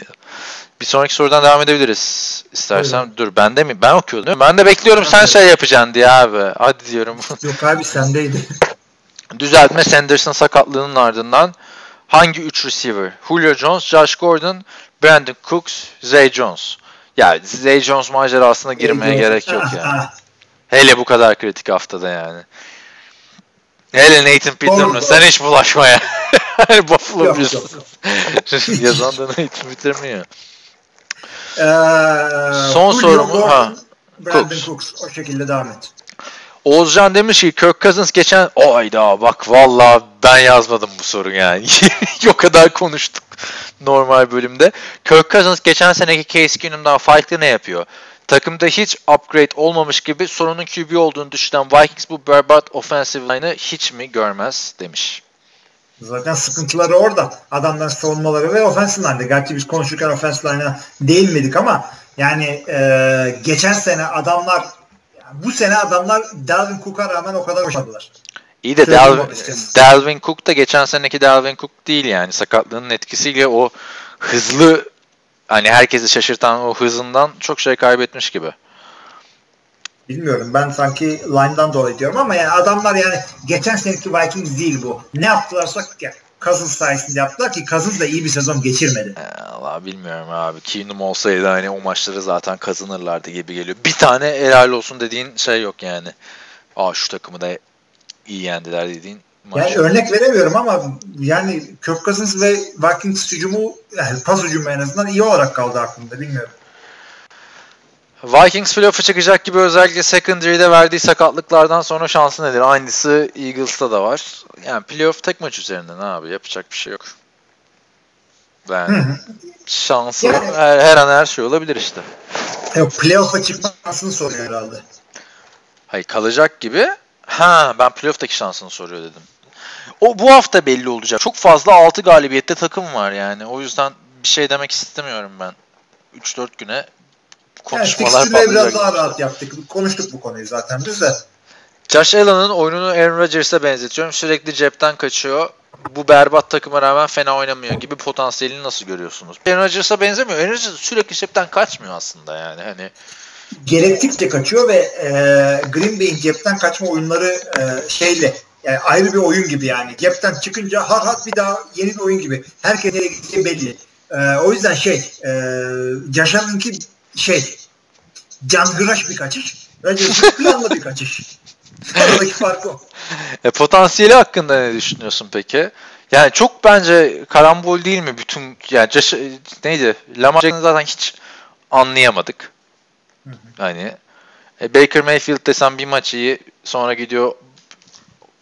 bir sonraki sorudan devam edebiliriz. İstersen dur ben de mi? Ben okuyordum değil mi? Ben de bekliyorum sen şey yapacaksın diye abi. Hadi diyorum. Yok abi sendeydi. Düzeltme Sanderson sakatlığının ardından hangi 3 receiver? Julio Jones, Josh Gordon, Brandon Cooks, Zay Jones. Ya Zay Jones macerasına girmeye gerek yok yani. Hele bu kadar kritik haftada yani. Hele Nathan Peterman sen hiç bulaşma ya. Hani Buffalo Yok, Bills. yok. Yazan da Nathan Peterman ya. Ee, Son sorumu- ha, Brandon Cooks. Cooks. O şekilde devam et. Oğuzcan demiş ki Kirk Cousins geçen... Oyda bak valla ben yazmadım bu soru yani. o kadar konuştuk normal bölümde. Kirk Cousins geçen seneki Case Keenum'dan farklı ne yapıyor? Takımda hiç upgrade olmamış gibi sorunun QB olduğunu düşünen Vikings bu berbat offensive line'ı hiç mi görmez demiş. Zaten sıkıntıları orada. Adamların savunmaları ve offensive line'de. Gerçi biz konuşurken offensive line'a değinmedik ama yani e, geçen sene adamlar bu sene adamlar Dalvin Cook'a rağmen o kadar başardılar. İyi de Dalvin. Dalvin Cook da geçen seneki Dalvin Cook değil yani. Sakatlığının etkisiyle o hızlı hani herkesi şaşırtan o hızından çok şey kaybetmiş gibi. Bilmiyorum ben sanki line'dan dolayı diyorum ama yani adamlar yani geçen seneki Vikings değil bu. Ne yaptılarsa ya, Cousins sayesinde yaptılar ki Cousins da iyi bir sezon geçirmedi. Allah bilmiyorum abi. Keenum olsaydı hani o maçları zaten kazanırlardı gibi geliyor. Bir tane helal olsun dediğin şey yok yani. Aa şu takımı da iyi yendiler dediğin maç. Yani örnek veremiyorum ama yani Kirk Cousins ve Vikings hücumu yani pas hücumu en azından iyi olarak kaldı aklımda bilmiyorum. Vikings playoff'a çıkacak gibi özellikle secondary'de verdiği sakatlıklardan sonra şansı nedir? Aynısı Eagles'ta da var. Yani playoff tek maç üzerinden abi. Yapacak bir şey yok. Ben şansı Yani- her, her an her şey olabilir işte. Yok playoff'a çıkmasını soruyor herhalde. Hayır kalacak gibi. Ha ben playoff'taki şansını soruyor dedim. O bu hafta belli olacak. Çok fazla 6 galibiyette takım var yani. O yüzden bir şey demek istemiyorum ben. 3-4 güne Yani konuşmalar biraz patlayacak. daha rahat yaptık. Konuştuk bu konuyu zaten biz de. Josh Allen'ın oyununu Aaron Rodgers'a benzetiyorum. Sürekli cepten kaçıyor. Bu berbat takıma rağmen fena oynamıyor gibi potansiyelini nasıl görüyorsunuz? Aaron Rodgers'a benzemiyor. Aaron Rodgers sürekli cepten kaçmıyor aslında yani. Hani Gerektikçe kaçıyor ve e, Green Bay'in cepten kaçma oyunları e, şeyle yani ayrı bir oyun gibi yani. Cepten çıkınca har har bir daha yeni bir oyun gibi. Herkes nereye gideceği belli. E, o yüzden şey e, Allen'ınki şey cangıraş bir kaçış. Rodgers'ın planlı bir kaçış. Aradaki fark o. E, potansiyeli hakkında ne düşünüyorsun peki? Yani çok bence karambol değil mi bütün yani Josh, neydi? Lamar Jackson'ı zaten hiç anlayamadık. Hani e, Baker Mayfield desem bir maç iyi sonra gidiyor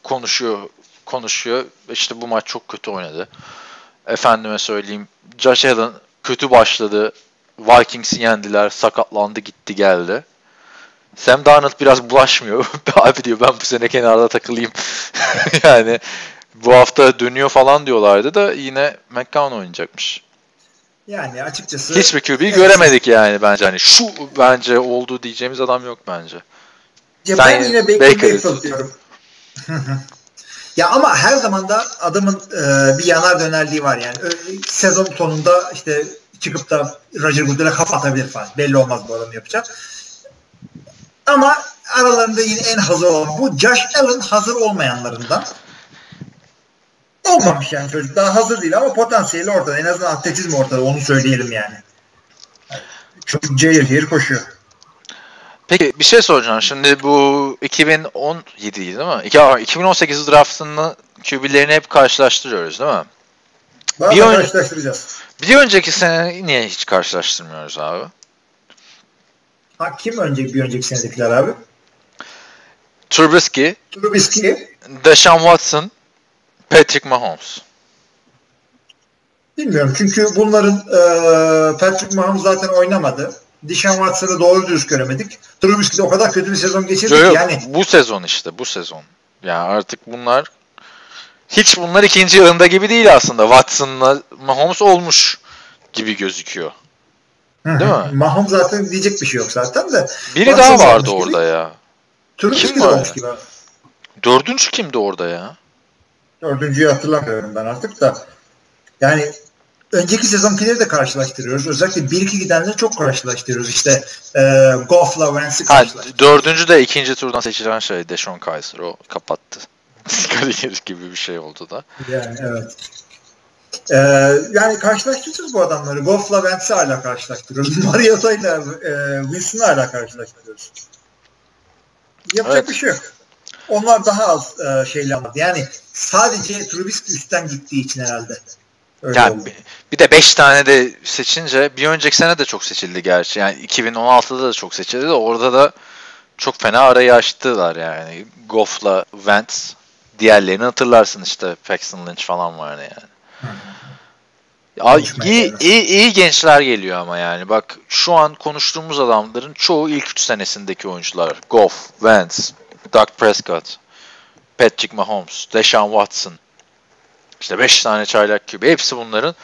konuşuyor konuşuyor işte bu maç çok kötü oynadı. Efendime söyleyeyim Josh Allen kötü başladı. Vikings'i yendiler. Sakatlandı gitti geldi. Sam Darnold biraz bulaşmıyor. Abi diyor ben bu sene kenarda takılayım. yani bu hafta dönüyor falan diyorlardı da yine McCown oynayacakmış. Yani açıkçası Hiçbir QB'yi göremedik yani bence. Hani şu bence oldu diyeceğimiz adam yok bence. Ya Sen ben yine Baker Mayfield diyorum. ya ama her zaman da adamın e, bir yanar dönerliği var yani. Sezon sonunda işte çıkıp da Roger Goodell'e kafa falan. Belli olmaz bu adam yapacak. Ama aralarında yine en hazır olan bu Josh Allen hazır olmayanlarından. Olmamış yani çocuk. Daha hazır değil ama potansiyeli ortada. En azından atletizm ortada. Onu söyleyelim yani. Çocuk cayır cayır koşuyor. Peki bir şey soracağım. Şimdi bu 2017 değil mi? İki- aa, 2018 draftını QB'lerini hep karşılaştırıyoruz değil mi? Bazen Bir ön- karşılaştıracağız. Bir önceki sene niye hiç karşılaştırmıyoruz abi? Ha, kim önceki bir önceki senedekiler abi? Trubisky, Trubisky. Deshaun Watson, Patrick Mahomes. Bilmiyorum çünkü bunların e, Patrick Mahomes zaten oynamadı. Deshaun Watson'ı doğru düz göremedik. Trubisky o kadar kötü bir sezon geçirdi Yok, yok, yani bu sezon işte bu sezon. Yani artık bunlar hiç bunlar ikinci yılında gibi değil aslında. Watson'la Mahomes olmuş gibi gözüküyor. Değil mi? Mahomes zaten diyecek bir şey yok zaten de. Biri Watson daha vardı olmuş gibi. orada ya. Trubisky Kim olmuş ya? gibi. Dördüncü kimdi orada ya? Dördüncüyü hatırlamıyorum ben artık da. Yani önceki sezonkileri de karşılaştırıyoruz. Özellikle bir iki gidenleri çok karşılaştırıyoruz. İşte e, Goff'la Wentz'i karşılaştırıyoruz. dördüncü de ikinci turdan seçilen şey Deshaun Kaiser. O kapattı. Kariyeri gibi bir şey oldu da. Yani evet. Ee, yani karşılaştırıyoruz bu adamları. Goff'la Wentz'i hala karşılaştırıyoruz. Mariota'yla e, Wilson'ı hala karşılaştırıyoruz. Yapacak Evet. bir şey yok. Onlar daha az e, şeyle anladı. Yani sadece Trubisky üstten gittiği için herhalde. Öyle Yani oldu. bir, bir de 5 tane de seçince bir önceki sene de çok seçildi gerçi. Yani 2016'da da çok seçildi de orada da çok fena arayı açtılar yani. Goff'la Wentz. Diğerlerini hatırlarsın işte Paxton Lynch falan vardı yani. Ya, Konuşmaya iyi, gelmez. iyi, iyi gençler geliyor ama yani. Bak şu an konuştuğumuz adamların çoğu ilk 3 senesindeki oyuncular. Goff, Wentz, Doug Prescott, Patrick Mahomes, Deshaun Watson. İşte 5 tane çaylak QB. Hepsi bunların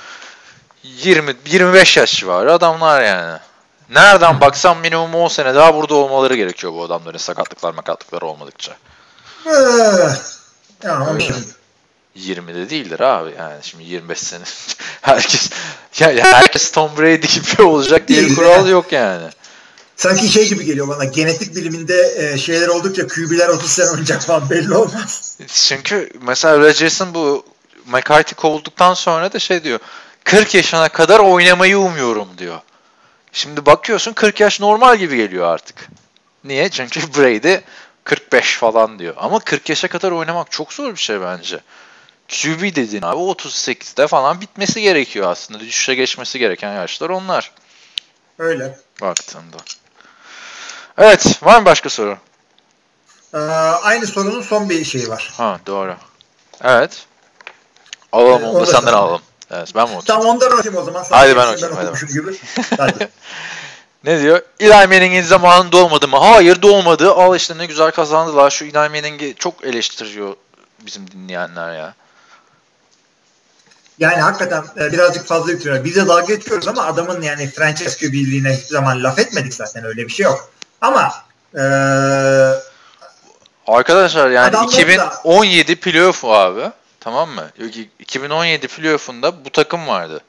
20 25 yaş civarı adamlar yani. Nereden baksam minimum 10 sene daha burada olmaları gerekiyor bu adamların sakatlıklar makatlıklar olmadıkça. Ee, ya ama Öyle. şimdi 20'de değildir abi yani şimdi 25 sene. herkes ya, ya herkes Tom Brady gibi olacak diye bir kural yok yani. sanki şey gibi geliyor bana. Genetik biliminde e, şeyler oldukça QB'ler 30 sene oynayacak falan belli olmaz. Çünkü mesela Rodgers'ın bu McCarthy kovulduktan sonra da şey diyor. 40 yaşına kadar oynamayı umuyorum diyor. Şimdi bakıyorsun 40 yaş normal gibi geliyor artık. Niye? Çünkü Brady 45 falan diyor. Ama 40 yaşa kadar oynamak çok zor bir şey bence. QB dediğin abi 38'de falan bitmesi gerekiyor aslında. Düşüşe geçmesi gereken yaşlar onlar Öyle. baktığında. Evet, var mı başka soru? Ee, aynı sorunun son bir şeyi var. Ha, doğru. Evet. Alalım Ee, onu da senden alalım. Evet, ben mi unuttum? Tamam ondan okuyayım o zaman. Sen Haydi ben okuyayım, hadi gibi. Hadi. Ne diyor? Eli Manning'in zamanında olmadı mı? Hayır doğmadı. Al işte ne güzel kazandılar. Şu Eli Manning'i çok eleştiriyor bizim dinleyenler ya. Yani hakikaten e, birazcık fazla yüklüyorlar. Biz de dalga geçiyoruz ama adamın yani Francesco birliğine hiçbir zaman laf etmedik zaten öyle bir şey yok. Ama e, Arkadaşlar yani Adamları da- 2017 playoff abi. Tamam mı? 2017 playoff'unda bu takım vardı.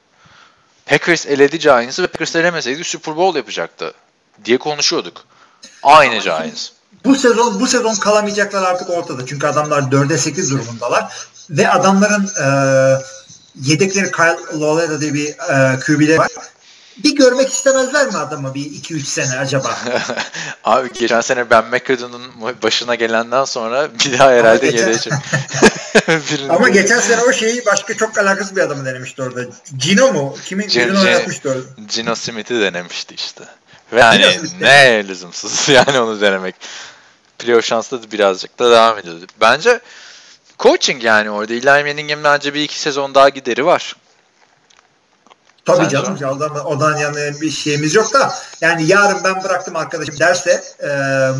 Packers eledi Giants'ı ve Packers elemeseydi Super Bowl yapacaktı diye konuşuyorduk. Aynı Giants. bu sezon bu sezon kalamayacaklar artık ortada. Çünkü adamlar 4'e 8 durumundalar ve adamların e, yedekleri Kyle Lauletta diye bir e, QB'leri var. Bir görmek istemezler mi adamı bir 2-3 sene acaba? Abi geçen sene Ben McAdoo'nun başına gelenden sonra bir daha herhalde geçen- gelecek. Ama geçen sene o şeyi başka çok alakasız bir adamı denemişti orada. Gino mu? Kimin Gino- oynatmıştı orada. Gino Smith'i denemişti işte. Ve Gino Smith ne lüzumsuz yani onu denemek. Playoff şanslı da birazcık da devam ediyordu. Bence coaching yani orada. Eli Manning'in bence bir iki sezon daha gideri var. Tabii Sence? canım odan, odan yana bir şeyimiz yok da yani yarın ben bıraktım arkadaşım derse e,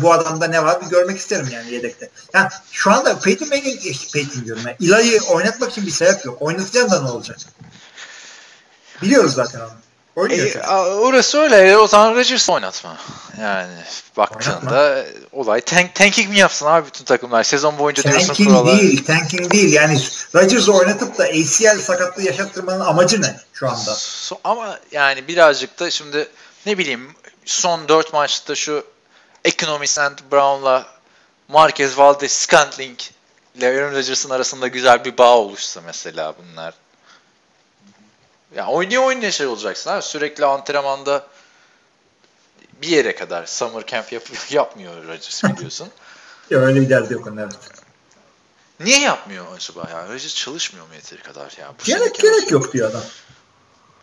bu adamda ne var bir görmek isterim yani yedekte. Yani şu anda Peyton Manning, eh, Peyton diyorum ben. Eli'yi oynatmak için bir sebep yok. Oynatacaksın da ne olacak? Biliyoruz zaten onu. Oynuyor. E, çünkü. orası öyle. O zaman Rodgers oynatma. Yani baktığında olay tank, tanking mi yapsın abi bütün takımlar? Sezon boyunca diyorsun Tanking kurala. değil, tanking değil. Yani Rodgers'ı oynatıp da ACL sakatlığı yaşattırmanın amacı ne şu anda? So- ama yani birazcık da şimdi ne bileyim son 4 maçta şu Economy St. Brown'la Marquez Valdez Scantling ile Aaron Rodgers'ın arasında güzel bir bağ oluşsa mesela bunlar. Ya oynaya oynaya şey olacaksın abi. Sürekli antrenmanda bir yere kadar summer camp yap yapmıyor Rodgers biliyorsun. Ya öyle bir derdi yok onun evet. Niye yapmıyor acaba ya? Rodgers çalışmıyor mu yeteri kadar ya? Bu Gerek gerek yok diyor adam.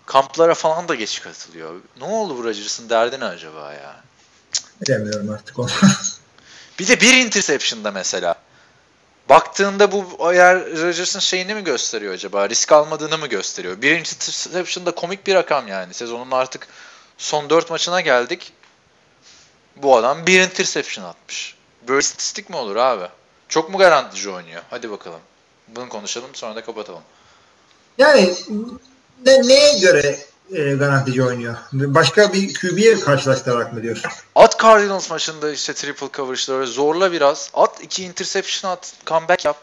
Kamplara falan da geç katılıyor. Ne oldu Rodgers'ın derdi ne acaba ya? Bilemiyorum artık onu. Bir de bir interception'da mesela. Baktığında bu eğer Rodgers'ın şeyini mi gösteriyor acaba? Risk almadığını mı gösteriyor? Bir interception'da komik bir rakam yani. Sezonun artık son 4 maçına geldik. Bu adam bir interception atmış. Böyle istatistik mi olur abi? Çok mu garantici oynuyor? Hadi bakalım. Bunu konuşalım sonra da kapatalım. Yani ne, neye göre e, garantici oynuyor? Başka bir QB'ye karşılaştırarak mı diyorsun? At Cardinals maçında işte triple coverage'ları zorla biraz. At iki interception at. Comeback yap.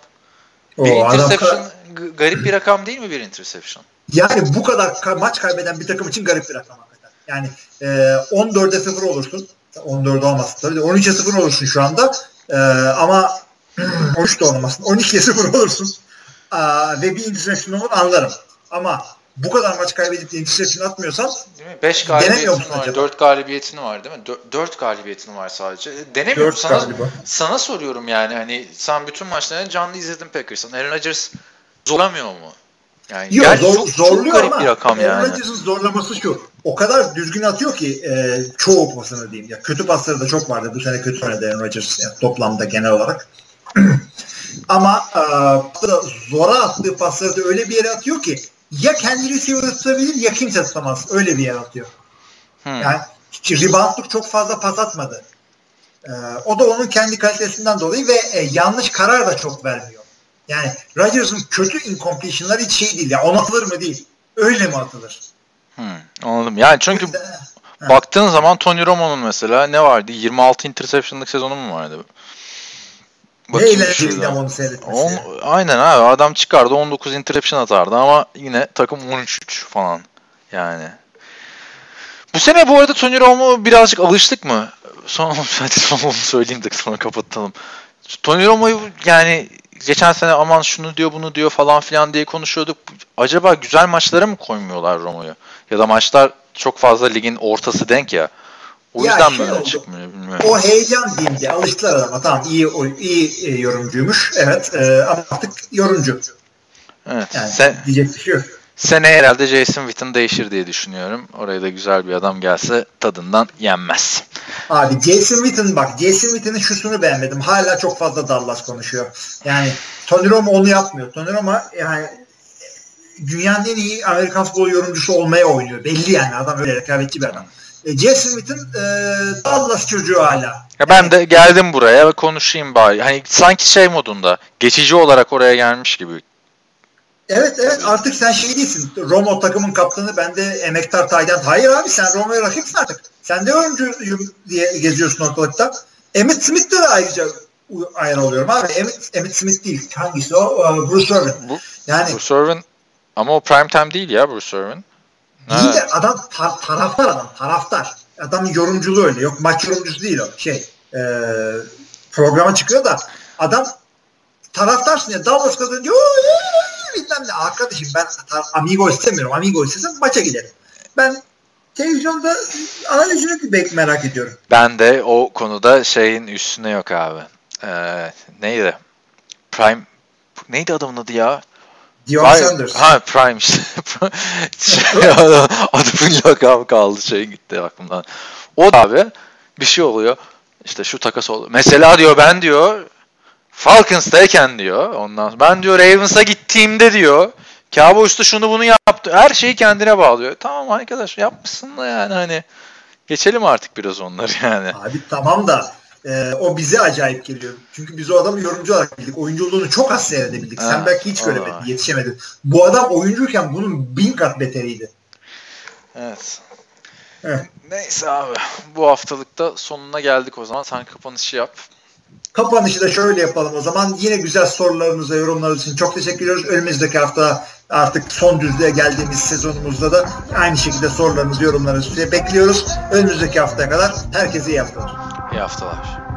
Bir O adam interception g- garip bir rakam değil mi bir interception? yani bu kadar ka- maç kaybeden bir takım için garip bir rakam hakikaten. Yani e, 14'e 0 olursun. 14 olmasın tabii de 13'e 0 olursun şu anda. E, ama 13 de olmasın. 12'ye 0 olursun. Aa, ve bir interception olur anlarım. Ama bu kadar maç kaybedip de interception atmıyorsan Değil mi? 5 Denemiyor galibiyetin musun var, acaba? 4 galibiyetin var değil mi? 4 galibiyetin var sadece. E, Denemiyor 4 musun? Sana, galiba. sana soruyorum yani hani sen bütün maçlarını canlı izledin Packers'ın. Aaron Rodgers zorlamıyor mu? Yani Yok zor, çok, çok zorluyor garip ama bir rakam Aaron yani. Rodgers'ın zorlaması şu. O kadar düzgün atıyor ki e, çoğu pasını diyeyim. Ya kötü pasları da çok vardı. Bu sene kötü oynadı Aaron Rodgers yani toplamda genel olarak. ama e, zora attığı pasları da öyle bir yere atıyor ki ya kendi receiver tutabilir ya kimse tutamaz. Öyle bir yere atıyor. Hmm. Yani reboundluk çok fazla pas atmadı. E, o da onun kendi kalitesinden dolayı ve e, yanlış karar da çok vermiyor. Yani Rodgers'ın kötü incompletion'ları hiç şey değil. Ya ona atılır mı değil. Öyle mi atılır? Hmm, anladım. Yani çünkü baktığın zaman Tony Romo'nun mesela ne vardı? 26 interception'lık sezonu mu vardı? Bakayım eğlenceliydi şuradan. onu seyretmesi. On, aynen abi adam çıkardı 19 interception atardı ama yine takım 13-3 falan yani. Bu sene bu arada Tony Romo birazcık alıştık mı? Son onu söyleyeyim de sonra kapatalım. Tony Romo'yu yani geçen sene aman şunu diyor bunu diyor falan filan diye konuşuyorduk. Acaba güzel maçlara mı koymuyorlar Romo'yu? Ya da maçlar çok fazla ligin ortası denk ya. O Ya yüzden şey böyle oldu. çıkmıyor bilmiyorum. O heyecan diyeyim diye alıştılar adama. Tamam iyi o- iyi yorumcuymuş. Evet e, ama artık yorumcu. Evet. Yani Sen, diyecek bir şey yok. Seneye herhalde Jason Witten değişir diye düşünüyorum. Oraya da güzel bir adam gelse tadından yenmez. Abi Jason Witten bak Jason Witten'in şusunu beğenmedim. Hala çok fazla Dallas konuşuyor. Yani Tony Romo onu yapmıyor. Tony Romo yani dünyanın en iyi Amerikan futbol yorumcusu olmaya oynuyor. Belli yani adam öyle rekabetçi bir adam. E, Witten e, Dallas çocuğu hala. Ya ben de geldim buraya ve konuşayım bari. Hani sanki şey modunda geçici olarak oraya gelmiş gibi. Evet evet artık sen şey değilsin. Romo takımın kaptanı ben de emektar Tayland. Hayır abi sen Romo'ya rakipsin artık. Sen de oyuncuyum diye geziyorsun ortalıkta. Emmitt Smith'le de ayrıca ayrı oluyorum abi. Emmitt, Emmitt Smith değil. Hangisi o? Ee, Bruce Irvin. Bu, Yani Bruce Irvin ama o prime time değil ya Bruce Irvin. Ha. de adam tar- taraftar adam. Taraftar. Adamın yorumculuğu öyle. Yok maç yorumcusu değil o. Şey e, programa çıkıyor da adam taraftarsın ya Dallas kazanıyor. "Oo, ee, Bilmem ne. Arkadaşım ben Amigo istemiyorum. Amigo istesem maça giderim. Ben televizyonda analizini bek merak ediyorum. Ben de o konuda şeyin üstüne yok abi. Ee, neydi? Prime neydi adamın adı ya? Dion Hayır, Sanders. Ha Prime şey, adamın lakabı kaldı şey gitti aklımdan. O da abi bir şey oluyor. İşte şu takas oldu. Mesela diyor ben diyor Falcons'tayken diyor. Ondan ben diyor Ravens'a gittiğimde diyor. Cowboys'ta şunu bunu yaptı. Her şeyi kendine bağlıyor. Tamam arkadaş yapmışsın da yani hani geçelim artık biraz onları yani. Abi tamam da e, o bize acayip geliyor. Çünkü biz o adamı yorumcu olarak bildik. Oyunculuğunu çok az seyredebildik. Sen belki hiç göremedin, yetişemedin. Bu adam oyuncuyken bunun bin kat beteriydi. Evet. Evet. Neyse abi. Bu haftalıkta sonuna geldik o zaman. Sen kapanışı yap. Kapanışı da şöyle yapalım o zaman. Yine güzel sorularınıza, yorumlarınız için çok teşekkür ediyoruz. Önümüzdeki hafta artık son düzlüğe geldiğimiz sezonumuzda da aynı şekilde sorularınızı, yorumlarınızı bekliyoruz. Önümüzdeki haftaya kadar herkese iyi haftalar. İyi haftalar.